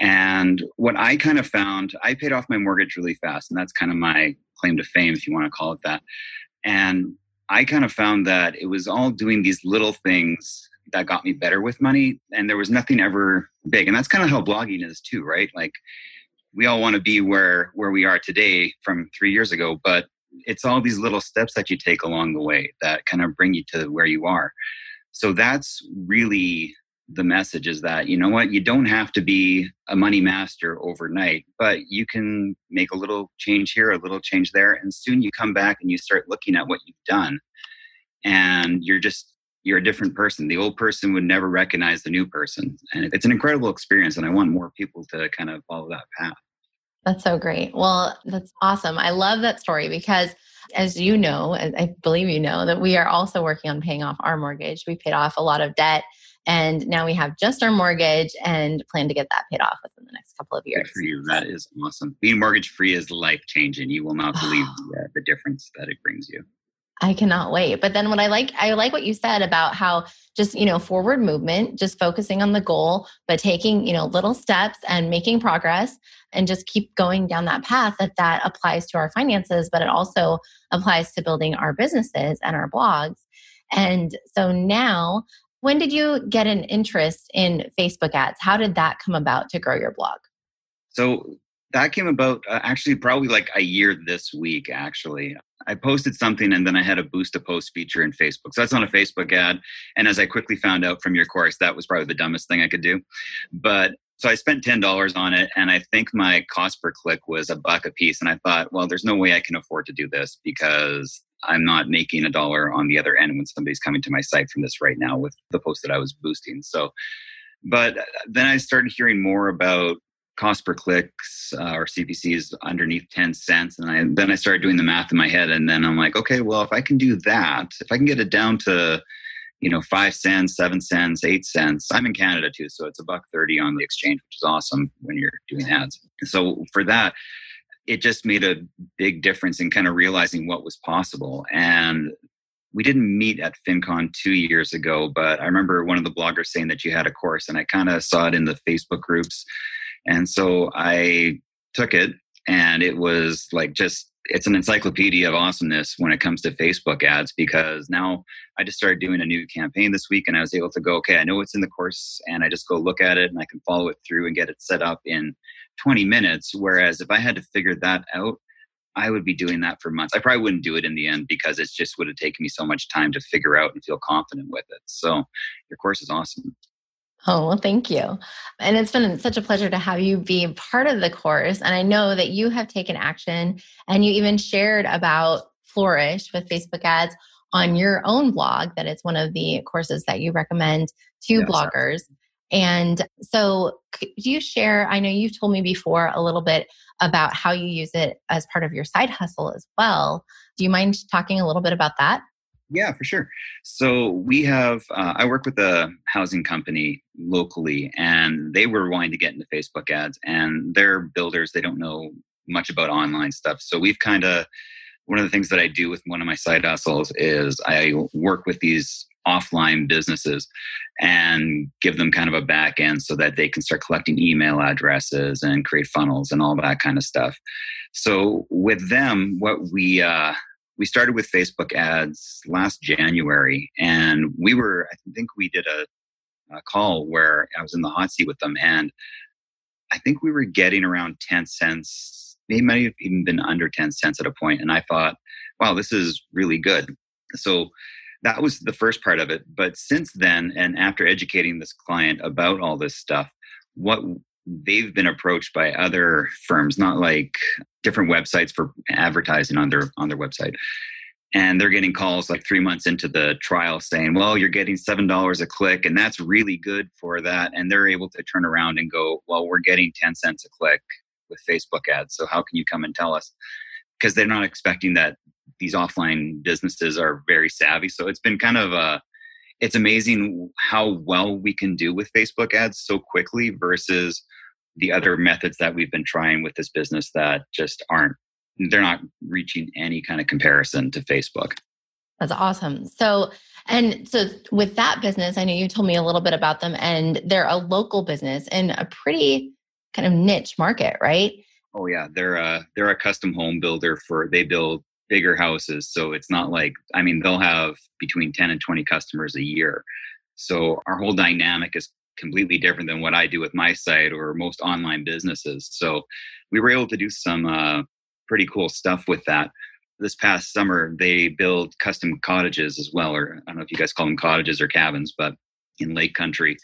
And what I kind of found, I paid off my mortgage really fast, and that's kind of my claim to fame, if you want to call it that. And I kind of found that it was all doing these little things that got me better with money, and there was nothing ever big. And that's kind of how blogging is too, right? Like we all want to be where where we are today from three years ago, but it's all these little steps that you take along the way that kind of bring you to where you are. So that's really the message is that you know what you don't have to be a money master overnight but you can make a little change here a little change there and soon you come back and you start looking at what you've done. And you're just you're a different person. The old person would never recognize the new person. And it's an incredible experience and i want more people to kind of follow that path. That's so great. Well that's awesome. I love that story because as you know, and I believe you know, that we are also working on paying off our mortgage. We paid off a lot of debt and now we have just our mortgage and plan to get that paid off within the next couple of years. Good for you. That is awesome. Being mortgage free is life changing. You will not believe the, uh, the difference that it brings you. I cannot wait. But then what I like, I like what you said about how just, you know, forward movement, just focusing on the goal, but taking, you know, little steps and making progress and just keep going down that path that that applies to our finances, but it also applies to building our businesses and our blogs. And so now when did you get an interest in Facebook ads? How did that come about to grow your blog? So that came about uh, actually probably like a year this week actually i posted something and then i had a boost a post feature in facebook so that's not a facebook ad and as i quickly found out from your course that was probably the dumbest thing i could do but so i spent $10 on it and i think my cost per click was a buck a piece and i thought well there's no way i can afford to do this because I'm not making a dollar on the other end when somebody's coming to my site from this right now with the post that I was boosting. So, but then I started hearing more about cost per clicks uh, or CPCs underneath 10 cents. And I, then I started doing the math in my head. And then I'm like, okay, well, if I can do that, if I can get it down to, you know, five cents, seven cents, eight cents. I'm in Canada too, so it's a buck 30 on the exchange, which is awesome when you're doing ads. So for that, it just made a big difference in kind of realizing what was possible. And we didn't meet at FinCon two years ago, but I remember one of the bloggers saying that you had a course, and I kind of saw it in the Facebook groups. And so I took it, and it was like just it's an encyclopedia of awesomeness when it comes to Facebook ads because now I just started doing a new campaign this week and I was able to go, okay, I know what's in the course and I just go look at it and I can follow it through and get it set up in 20 minutes. Whereas if I had to figure that out, I would be doing that for months. I probably wouldn't do it in the end because it just would have taken me so much time to figure out and feel confident with it. So your course is awesome. Oh, well, thank you. And it's been such a pleasure to have you be part of the course. And I know that you have taken action and you even shared about Flourish with Facebook ads on your own blog, that it's one of the courses that you recommend to yes, bloggers. And so, could you share? I know you've told me before a little bit about how you use it as part of your side hustle as well. Do you mind talking a little bit about that? Yeah, for sure. So we have, uh, I work with a housing company locally, and they were wanting to get into Facebook ads, and they're builders. They don't know much about online stuff. So we've kind of, one of the things that I do with one of my side hustles is I work with these offline businesses and give them kind of a back end so that they can start collecting email addresses and create funnels and all that kind of stuff. So with them, what we uh, we started with Facebook ads last January, and we were I think we did a, a call where I was in the hot seat with them, and I think we were getting around ten cents. They might have even been under ten cents at a point, and I thought, wow, this is really good. So that was the first part of it. But since then, and after educating this client about all this stuff, what they've been approached by other firms, not like different websites for advertising on their on their website. And they're getting calls like three months into the trial saying, well, you're getting $7 a click, and that's really good for that. And they're able to turn around and go, well, we're getting 10 cents a click with Facebook ads. So how can you come and tell us? Because they're not expecting that these offline businesses are very savvy. So it's been kind of a, it's amazing how well we can do with Facebook ads so quickly versus the other methods that we've been trying with this business that just aren't they're not reaching any kind of comparison to Facebook. That's awesome. So, and so with that business, I know you told me a little bit about them, and they're a local business in a pretty kind of niche market, right? Oh yeah, they're a they're a custom home builder for they build bigger houses, so it's not like I mean they'll have between ten and twenty customers a year. So our whole dynamic is completely different than what I do with my site or most online businesses. So we were able to do some uh, pretty cool stuff with that. This past summer, they build custom cottages as well, or I don't know if you guys call them cottages or cabins, but in Lake Country.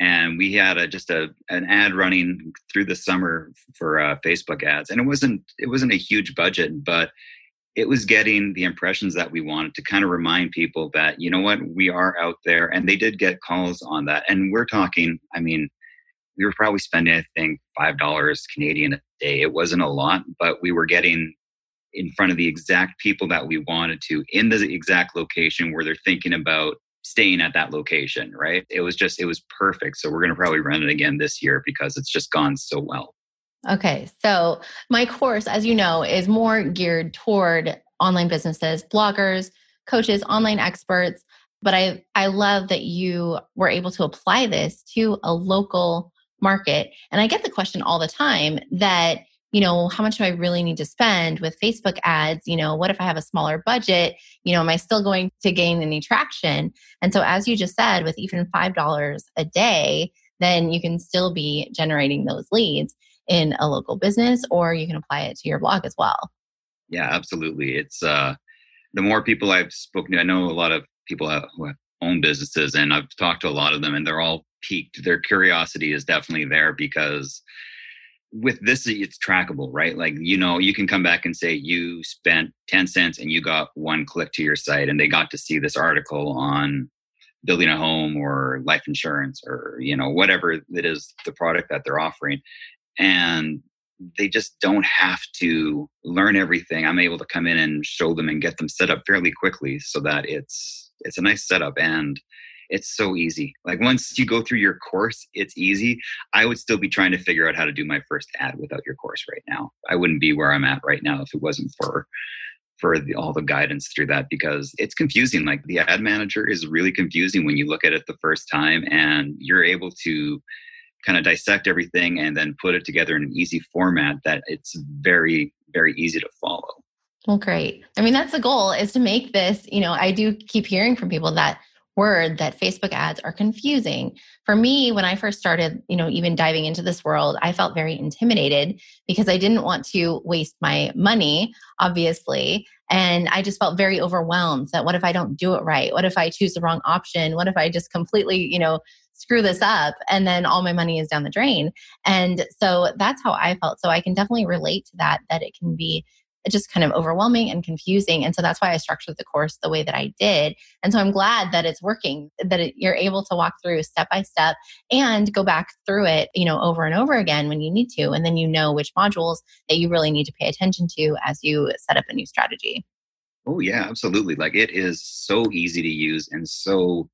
And we had a, just a an ad running through the summer for uh, Facebook ads, and it wasn't it wasn't a huge budget, but it was getting the impressions that we wanted to kind of remind people that you know what we are out there, and they did get calls on that. And we're talking, I mean, we were probably spending I think five dollars Canadian a day. It wasn't a lot, but we were getting in front of the exact people that we wanted to in the exact location where they're thinking about staying at that location, right? It was just, it was perfect. So we're going to probably run it again this year because it's just gone so well. Okay. So my course, as you know, is more geared toward online businesses, bloggers, coaches, online experts. But I, I love that you were able to apply this to a local market. And I get the question all the time that, you know, how much do I really need to spend with Facebook ads? You know, what if I have a smaller budget? You know, am I still going to gain any traction? And so, as you just said, with even $5 a day, then you can still be generating those leads in a local business or you can apply it to your blog as well. Yeah, absolutely. It's uh the more people I've spoken to, I know a lot of people who own businesses and I've talked to a lot of them and they're all peaked Their curiosity is definitely there because with this it's trackable right like you know you can come back and say you spent 10 cents and you got one click to your site and they got to see this article on building a home or life insurance or you know whatever it is the product that they're offering and they just don't have to learn everything i'm able to come in and show them and get them set up fairly quickly so that it's it's a nice setup and it's so easy. Like once you go through your course, it's easy. I would still be trying to figure out how to do my first ad without your course right now. I wouldn't be where I'm at right now if it wasn't for for the, all the guidance through that because it's confusing. Like the ad manager is really confusing when you look at it the first time and you're able to kind of dissect everything and then put it together in an easy format that it's very very easy to follow. Well, great. I mean, that's the goal is to make this, you know, I do keep hearing from people that word that Facebook ads are confusing. For me, when I first started, you know, even diving into this world, I felt very intimidated because I didn't want to waste my money, obviously. And I just felt very overwhelmed that what if I don't do it right? What if I choose the wrong option? What if I just completely, you know, screw this up and then all my money is down the drain? And so that's how I felt. So I can definitely relate to that, that it can be just kind of overwhelming and confusing. And so that's why I structured the course the way that I did. And so I'm glad that it's working, that it, you're able to walk through step by step and go back through it, you know, over and over again when you need to. And then you know which modules that you really need to pay attention to as you set up a new strategy. Oh, yeah, absolutely. Like it is so easy to use and so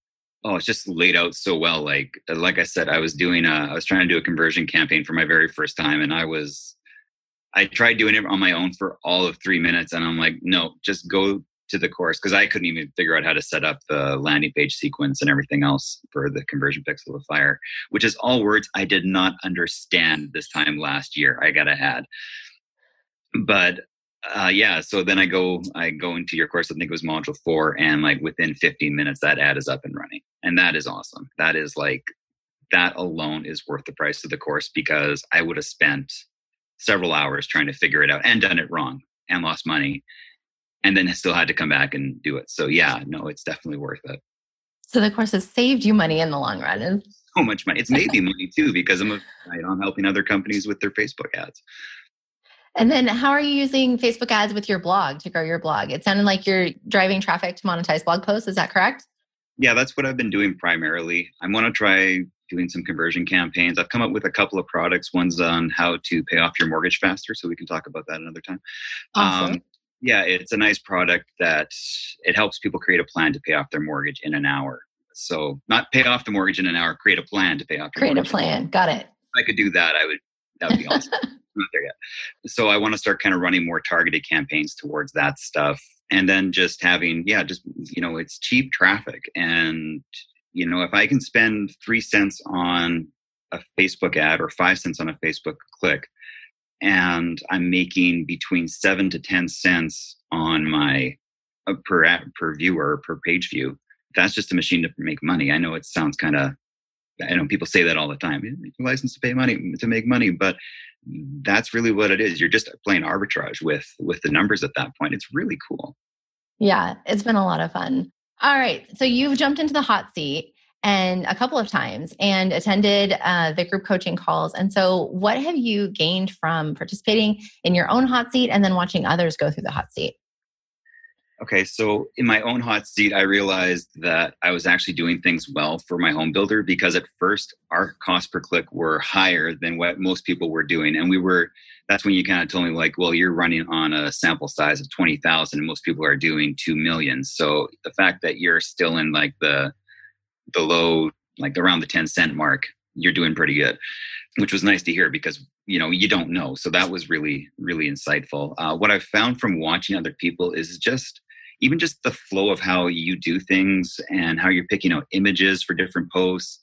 oh it's just laid out so well like uh, like i said i was doing a i was trying to do a conversion campaign for my very first time and i was I tried doing it on my own for all of three minutes, and I'm like, no, just go to the course because I couldn't even figure out how to set up the landing page sequence and everything else for the conversion pixel of fire, which is all words I did not understand this time last year. I gotta add, but uh, yeah. So then I go, I go into your course. I think it was module four, and like within 15 minutes, that ad is up and running, and that is awesome. That is like that alone is worth the price of the course because I would have spent several hours trying to figure it out and done it wrong and lost money. and then still had to come back and do it. So yeah, no, it's definitely worth it. So the course has saved you money in the long run. So much money. It's made me money too because I'm a, I'm helping other companies with their Facebook ads. And then how are you using Facebook ads with your blog to grow your blog? It sounded like you're driving traffic to monetize blog posts. Is that correct? Yeah, that's what I've been doing primarily. I want to try doing some conversion campaigns. I've come up with a couple of products. One's on how to pay off your mortgage faster, so we can talk about that another time. Awesome. Um, yeah, it's a nice product that it helps people create a plan to pay off their mortgage in an hour. So not pay off the mortgage in an hour, create a plan to pay off. Create a plan. Got it. If I could do that, I would. That would be awesome. Not there yet. So I want to start kind of running more targeted campaigns towards that stuff. And then just having, yeah, just, you know, it's cheap traffic. And, you know, if I can spend three cents on a Facebook ad or five cents on a Facebook click, and I'm making between seven to 10 cents on my uh, per, per viewer, per page view, that's just a machine to make money. I know it sounds kind of I know people say that all the time. You're licensed to pay money to make money, but that's really what it is. You're just playing arbitrage with with the numbers at that point. It's really cool. Yeah, it's been a lot of fun. All right, so you've jumped into the hot seat and a couple of times and attended uh, the group coaching calls. And so, what have you gained from participating in your own hot seat and then watching others go through the hot seat? Okay, so in my own hot seat, I realized that I was actually doing things well for my home builder because at first our cost per click were higher than what most people were doing. And we were, that's when you kind of told me, like, well, you're running on a sample size of 20,000 and most people are doing 2 million. So the fact that you're still in like the, the low, like around the 10 cent mark, you're doing pretty good, which was nice to hear because you know you don't know so that was really really insightful uh, what i've found from watching other people is just even just the flow of how you do things and how you're picking out images for different posts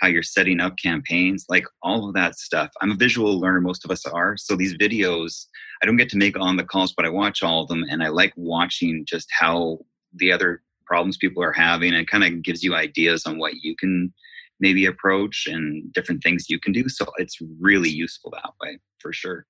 how you're setting up campaigns like all of that stuff. I'm a visual learner most of us are. So these videos i don't get to make on the calls but i watch all of them and i like watching just how the other problems people are having and kind of gives you ideas on what you can maybe approach and different things you can do. So it's really useful that way for sure.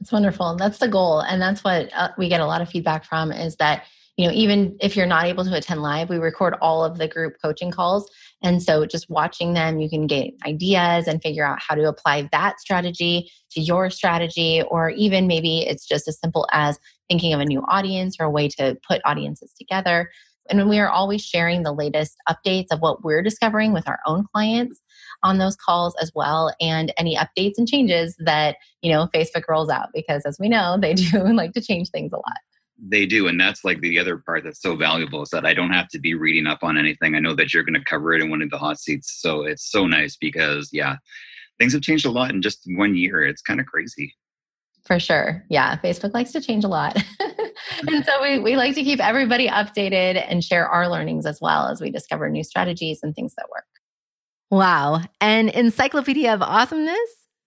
It's wonderful. That's the goal and that's what uh, we get a lot of feedback from is that you know even if you're not able to attend live we record all of the group coaching calls. And so just watching them you can get ideas and figure out how to apply that strategy to your strategy or even maybe it's just as simple as thinking of a new audience or a way to put audiences together. And we are always sharing the latest updates of what we're discovering with our own clients on those calls as well and any updates and changes that you know facebook rolls out because as we know they do like to change things a lot they do and that's like the other part that's so valuable is that i don't have to be reading up on anything. I know that you're going to cover it in one of the hot seats so it's so nice because yeah things have changed a lot in just one year. It's kind of crazy. For sure. Yeah facebook likes to change a lot. And so we, we like to keep everybody updated and share our learnings as well as we discover new strategies and things that work. Wow. An encyclopedia of awesomeness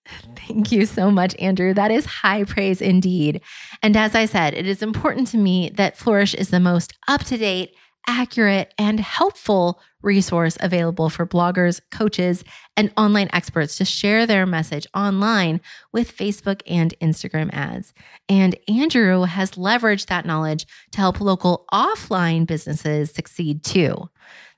Thank you so much, Andrew. That is high praise indeed. And as I said, it is important to me that Flourish is the most up to date, accurate, and helpful resource available for bloggers, coaches, and online experts to share their message online with Facebook and Instagram ads. And Andrew has leveraged that knowledge to help local offline businesses succeed too.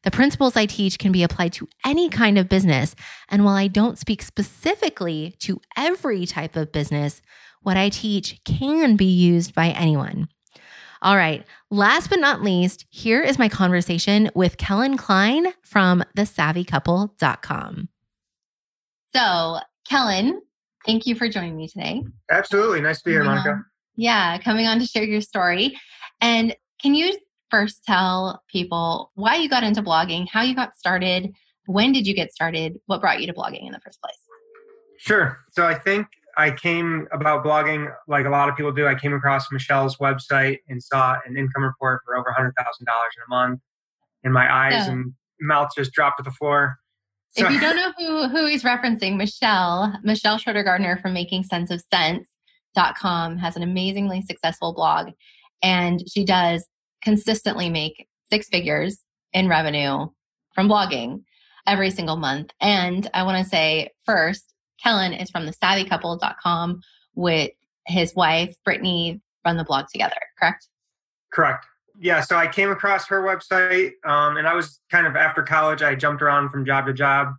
The principles I teach can be applied to any kind of business. And while I don't speak specifically to every type of business, what I teach can be used by anyone. All right, last but not least, here is my conversation with Kellen Klein from thesavvycouple.com. So, Kellen, thank you for joining me today. Absolutely. Nice to be here, Monica. Yeah, coming on to share your story. And can you first tell people why you got into blogging, how you got started, when did you get started, what brought you to blogging in the first place? Sure. So I think I came about blogging like a lot of people do. I came across Michelle's website and saw an income report for over $100,000 in a month, and my eyes and mouth just dropped to the floor. So, if you don't know who, who he's referencing, Michelle, Michelle Schroeder Gardner from Making Sense of Cents.com has an amazingly successful blog. And she does consistently make six figures in revenue from blogging every single month. And I want to say first, Kellen is from the savvycouple.com with his wife, Brittany, run the blog together, correct? Correct. Yeah. So I came across her website um, and I was kind of after college, I jumped around from job to job.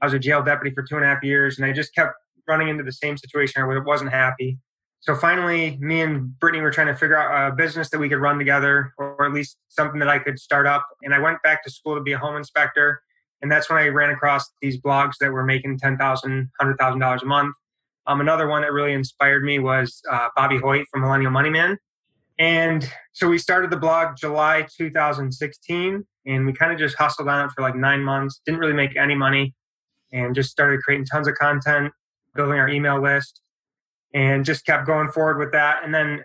I was a jail deputy for two and a half years and I just kept running into the same situation. I wasn't happy. So finally, me and Brittany were trying to figure out a business that we could run together, or at least something that I could start up. And I went back to school to be a home inspector. And that's when I ran across these blogs that were making $10,000, $100,000 a month. Um, another one that really inspired me was uh, Bobby Hoyt from Millennial Money Man. And so we started the blog July 2016, and we kind of just hustled on it for like nine months, didn't really make any money, and just started creating tons of content, building our email list, and just kept going forward with that. And then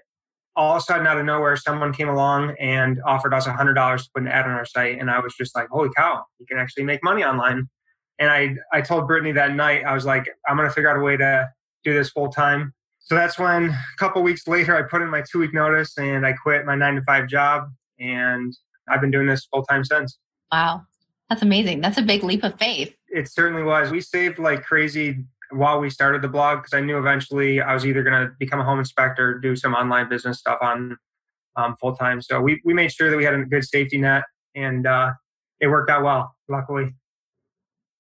all of a sudden, out of nowhere, someone came along and offered us $100 to put an ad on our site. And I was just like, holy cow, you can actually make money online. And I, I told Brittany that night, I was like, I'm going to figure out a way to do this full time. So that's when a couple weeks later, I put in my two week notice and I quit my nine to five job. And I've been doing this full time since. Wow. That's amazing. That's a big leap of faith. It certainly was. We saved like crazy while we started the blog because I knew eventually I was either going to become a home inspector, do some online business stuff on um, full time. So we, we made sure that we had a good safety net and uh, it worked out well, luckily.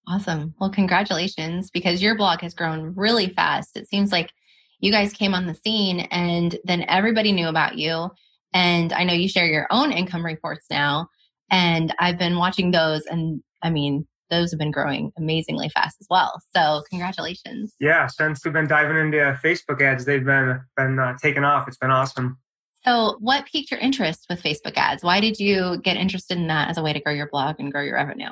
Awesome. Well, congratulations because your blog has grown really fast. It seems like you guys came on the scene and then everybody knew about you. And I know you share your own income reports now. And I've been watching those and I mean, those have been growing amazingly fast as well. So congratulations. Yeah, since we've been diving into Facebook ads, they've been been uh, taken off. It's been awesome. So, what piqued your interest with Facebook ads? Why did you get interested in that as a way to grow your blog and grow your revenue?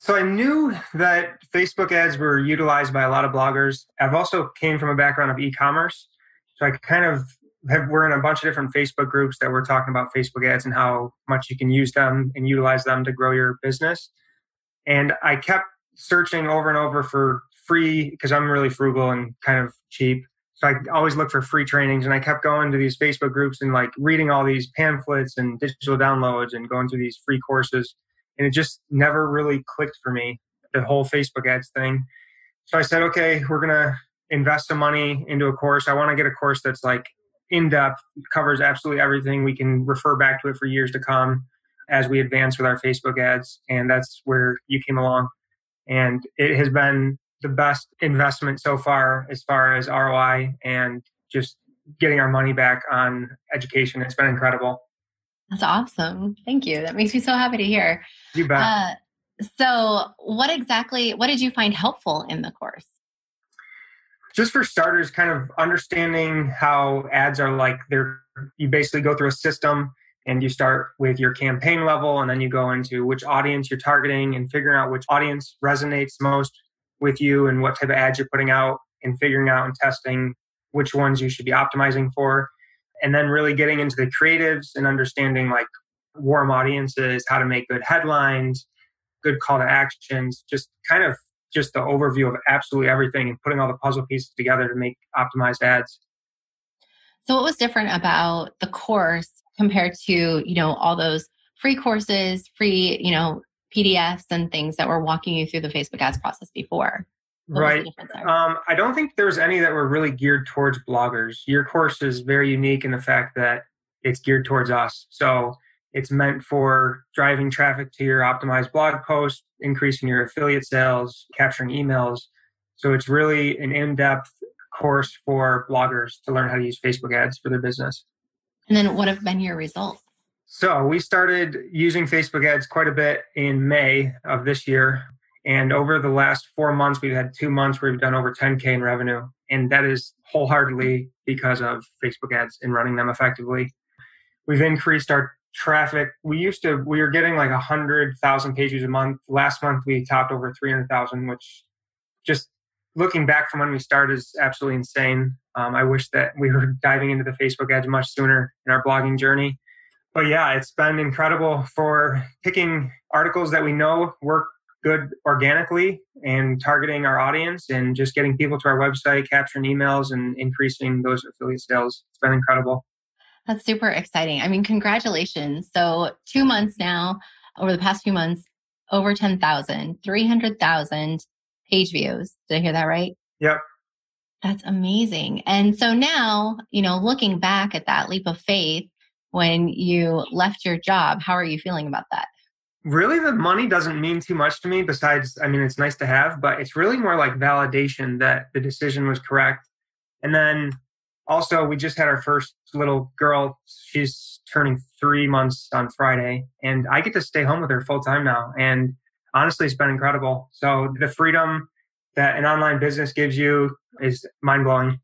So I knew that Facebook ads were utilized by a lot of bloggers. I've also came from a background of e-commerce, so I kind of have, we're in a bunch of different Facebook groups that we're talking about Facebook ads and how much you can use them and utilize them to grow your business. And I kept searching over and over for free because I'm really frugal and kind of cheap. So I always look for free trainings and I kept going to these Facebook groups and like reading all these pamphlets and digital downloads and going through these free courses. And it just never really clicked for me, the whole Facebook ads thing. So I said, okay, we're going to invest some money into a course. I want to get a course that's like in depth, covers absolutely everything. We can refer back to it for years to come as we advance with our Facebook ads. And that's where you came along. And it has been the best investment so far as far as ROI and just getting our money back on education. It's been incredible. That's awesome. Thank you. That makes me so happy to hear. You bet. Uh, so, what exactly, what did you find helpful in the course? Just for starters, kind of understanding how ads are like they're, you basically go through a system and you start with your campaign level and then you go into which audience you're targeting and figuring out which audience resonates most with you and what type of ads you're putting out and figuring out and testing which ones you should be optimizing for. And then really getting into the creatives and understanding like warm audiences how to make good headlines good call to actions just kind of just the overview of absolutely everything and putting all the puzzle pieces together to make optimized ads. So what was different about the course compared to you know all those free courses free you know pdfs and things that were walking you through the facebook ads process before. What right. um, i don't think there was any that were really geared towards bloggers. Your course is very unique in the fact that it's geared towards us. So it's meant for driving traffic to your optimized blog post increasing your affiliate sales capturing emails. So it's really an in-depth course for bloggers to learn how to use facebook ads for their business and then what have been your results? So we started using Facebook ads quite a bit in May of this year. And over the last four months, we've had two months where we've done over 10K in revenue. And that is wholeheartedly because of Facebook ads and running them effectively. We've increased our traffic. We used to, we were getting like 100,000 page views a month. Last month, we topped over 300,000, which just looking back from when we started is absolutely insane. Um, I wish that we were diving into the Facebook ads much sooner in our blogging journey. But yeah, it's been incredible for picking articles that we know work good organically and targeting our audience and just getting people to our website, capturing emails, and increasing those affiliate sales. It's been incredible. That's super exciting. I mean, congratulations. So, two months now, over the past few months, over 10,000, 300,000 page views. Did I hear that right? Yep. That's amazing. And so now, you know, looking back at that leap of faith, when you left your job. How are you feeling about that? Really, the money doesn't mean too much to me, besides, I mean, it's nice to have, but it's really more like validation that the decision was correct. And then also, we just had our first little girl. She's turning three months on Friday, and I get to stay home with her full time now. And honestly, it's been incredible. So, the freedom that an online business gives you is mind blowing.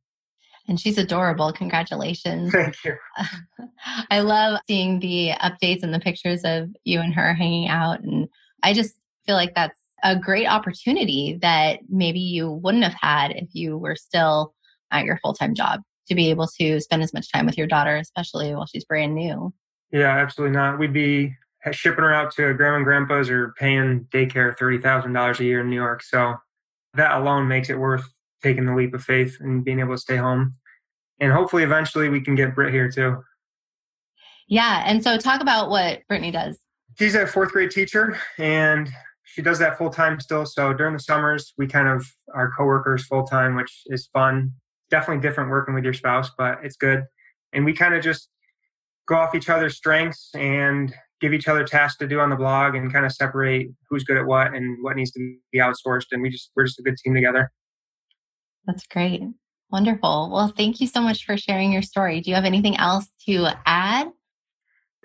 And she's adorable. Congratulations. Thank you. I love seeing the updates and the pictures of you and her hanging out. And I just feel like that's a great opportunity that maybe you wouldn't have had if you were still at your full time job to be able to spend as much time with your daughter, especially while she's brand new. Yeah, absolutely not. We'd be shipping her out to grandma and grandpa's or paying daycare $30,000 a year in New York. So that alone makes it worth taking the leap of faith and being able to stay home. And hopefully, eventually, we can get Britt here too. Yeah. And so, talk about what Brittany does. She's a fourth grade teacher and she does that full time still. So, during the summers, we kind of are coworkers full time, which is fun. Definitely different working with your spouse, but it's good. And we kind of just go off each other's strengths and give each other tasks to do on the blog and kind of separate who's good at what and what needs to be outsourced. And we just, we're just a good team together. That's great. Wonderful. Well, thank you so much for sharing your story. Do you have anything else to add?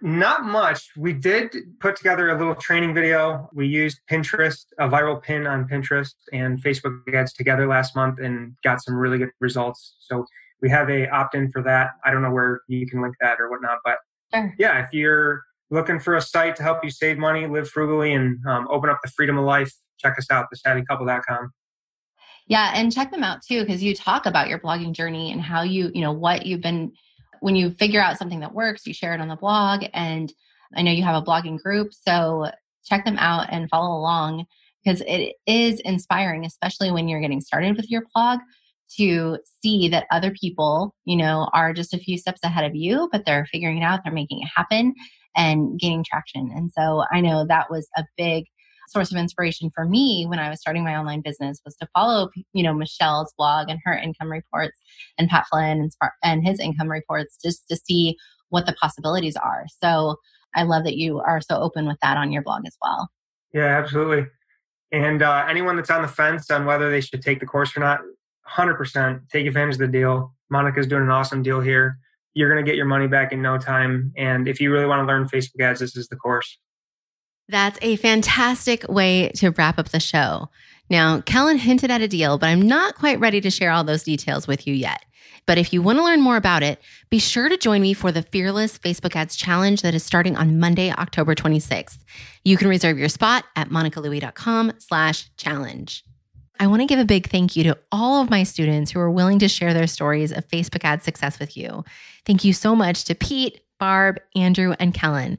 Not much. We did put together a little training video. We used Pinterest, a viral pin on Pinterest and Facebook ads together last month and got some really good results. So we have a opt-in for that. I don't know where you can link that or whatnot, but sure. yeah, if you're looking for a site to help you save money, live frugally, and um, open up the freedom of life, check us out, thesavvycouple.com. Yeah, and check them out too because you talk about your blogging journey and how you, you know, what you've been when you figure out something that works, you share it on the blog and I know you have a blogging group, so check them out and follow along because it is inspiring especially when you're getting started with your blog to see that other people, you know, are just a few steps ahead of you, but they're figuring it out, they're making it happen and gaining traction. And so I know that was a big source of inspiration for me when I was starting my online business was to follow, you know, Michelle's blog and her income reports and Pat Flynn and, and his income reports just to see what the possibilities are. So I love that you are so open with that on your blog as well. Yeah, absolutely. And uh, anyone that's on the fence on whether they should take the course or not, 100% take advantage of the deal. Monica's doing an awesome deal here. You're going to get your money back in no time. And if you really want to learn Facebook ads, this is the course. That's a fantastic way to wrap up the show. Now, Kellen hinted at a deal, but I'm not quite ready to share all those details with you yet. But if you want to learn more about it, be sure to join me for the Fearless Facebook Ads Challenge that is starting on Monday, October 26th. You can reserve your spot at monicalouie.com slash challenge. I want to give a big thank you to all of my students who are willing to share their stories of Facebook ad success with you. Thank you so much to Pete, Barb, Andrew, and Kellen.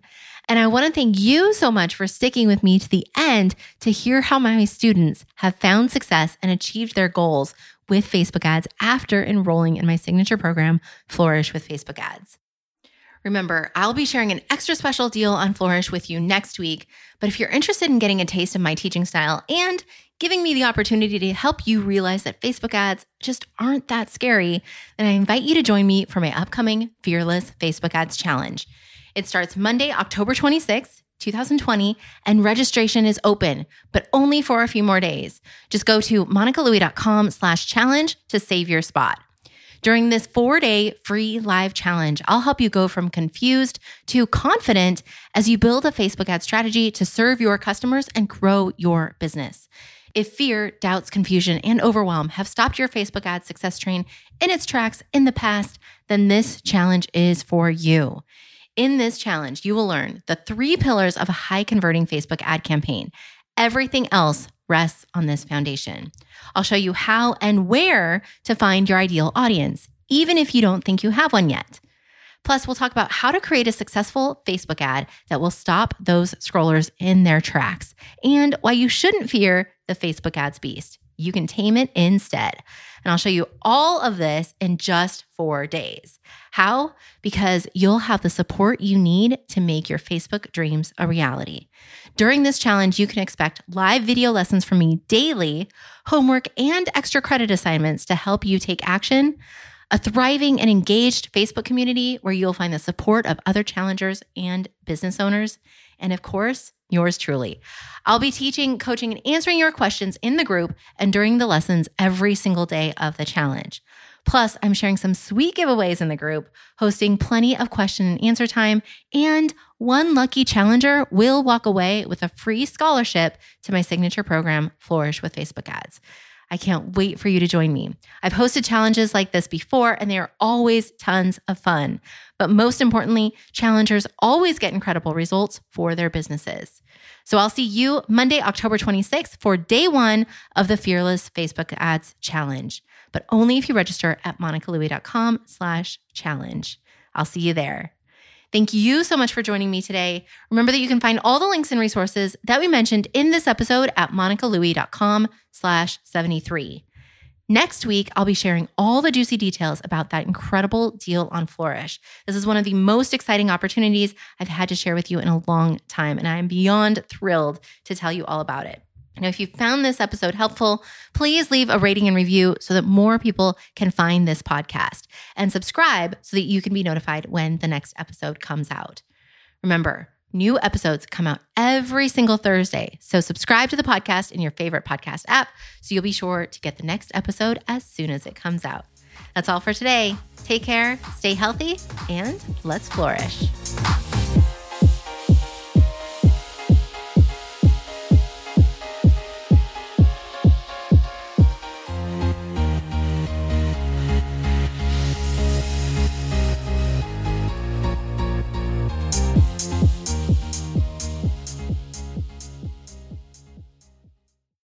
And I want to thank you so much for sticking with me to the end to hear how my students have found success and achieved their goals with Facebook ads after enrolling in my signature program, Flourish with Facebook Ads. Remember, I'll be sharing an extra special deal on Flourish with you next week. But if you're interested in getting a taste of my teaching style and giving me the opportunity to help you realize that Facebook ads just aren't that scary, then I invite you to join me for my upcoming Fearless Facebook Ads Challenge. It starts Monday, October 26th, 2020, and registration is open, but only for a few more days. Just go to monicalouie.com slash challenge to save your spot. During this four day free live challenge, I'll help you go from confused to confident as you build a Facebook ad strategy to serve your customers and grow your business. If fear, doubts, confusion, and overwhelm have stopped your Facebook ad success train in its tracks in the past, then this challenge is for you. In this challenge, you will learn the three pillars of a high converting Facebook ad campaign. Everything else rests on this foundation. I'll show you how and where to find your ideal audience, even if you don't think you have one yet. Plus, we'll talk about how to create a successful Facebook ad that will stop those scrollers in their tracks and why you shouldn't fear the Facebook ads beast. You can tame it instead. And I'll show you all of this in just four days. How? Because you'll have the support you need to make your Facebook dreams a reality. During this challenge, you can expect live video lessons from me daily, homework, and extra credit assignments to help you take action a thriving and engaged Facebook community where you'll find the support of other challengers and business owners, and of course, yours truly. I'll be teaching, coaching, and answering your questions in the group and during the lessons every single day of the challenge. Plus, I'm sharing some sweet giveaways in the group, hosting plenty of question and answer time, and one lucky challenger will walk away with a free scholarship to my signature program, Flourish with Facebook Ads. I can't wait for you to join me. I've hosted challenges like this before, and they are always tons of fun. But most importantly, challengers always get incredible results for their businesses. So I'll see you Monday, October 26th for day one of the Fearless Facebook Ads Challenge, but only if you register at monicalouie.com slash challenge. I'll see you there. Thank you so much for joining me today. Remember that you can find all the links and resources that we mentioned in this episode at monicalouie.com slash 73. Next week, I'll be sharing all the juicy details about that incredible deal on Flourish. This is one of the most exciting opportunities I've had to share with you in a long time, and I am beyond thrilled to tell you all about it. Now, if you found this episode helpful, please leave a rating and review so that more people can find this podcast and subscribe so that you can be notified when the next episode comes out. Remember, new episodes come out every single Thursday. So subscribe to the podcast in your favorite podcast app so you'll be sure to get the next episode as soon as it comes out. That's all for today. Take care, stay healthy, and let's flourish.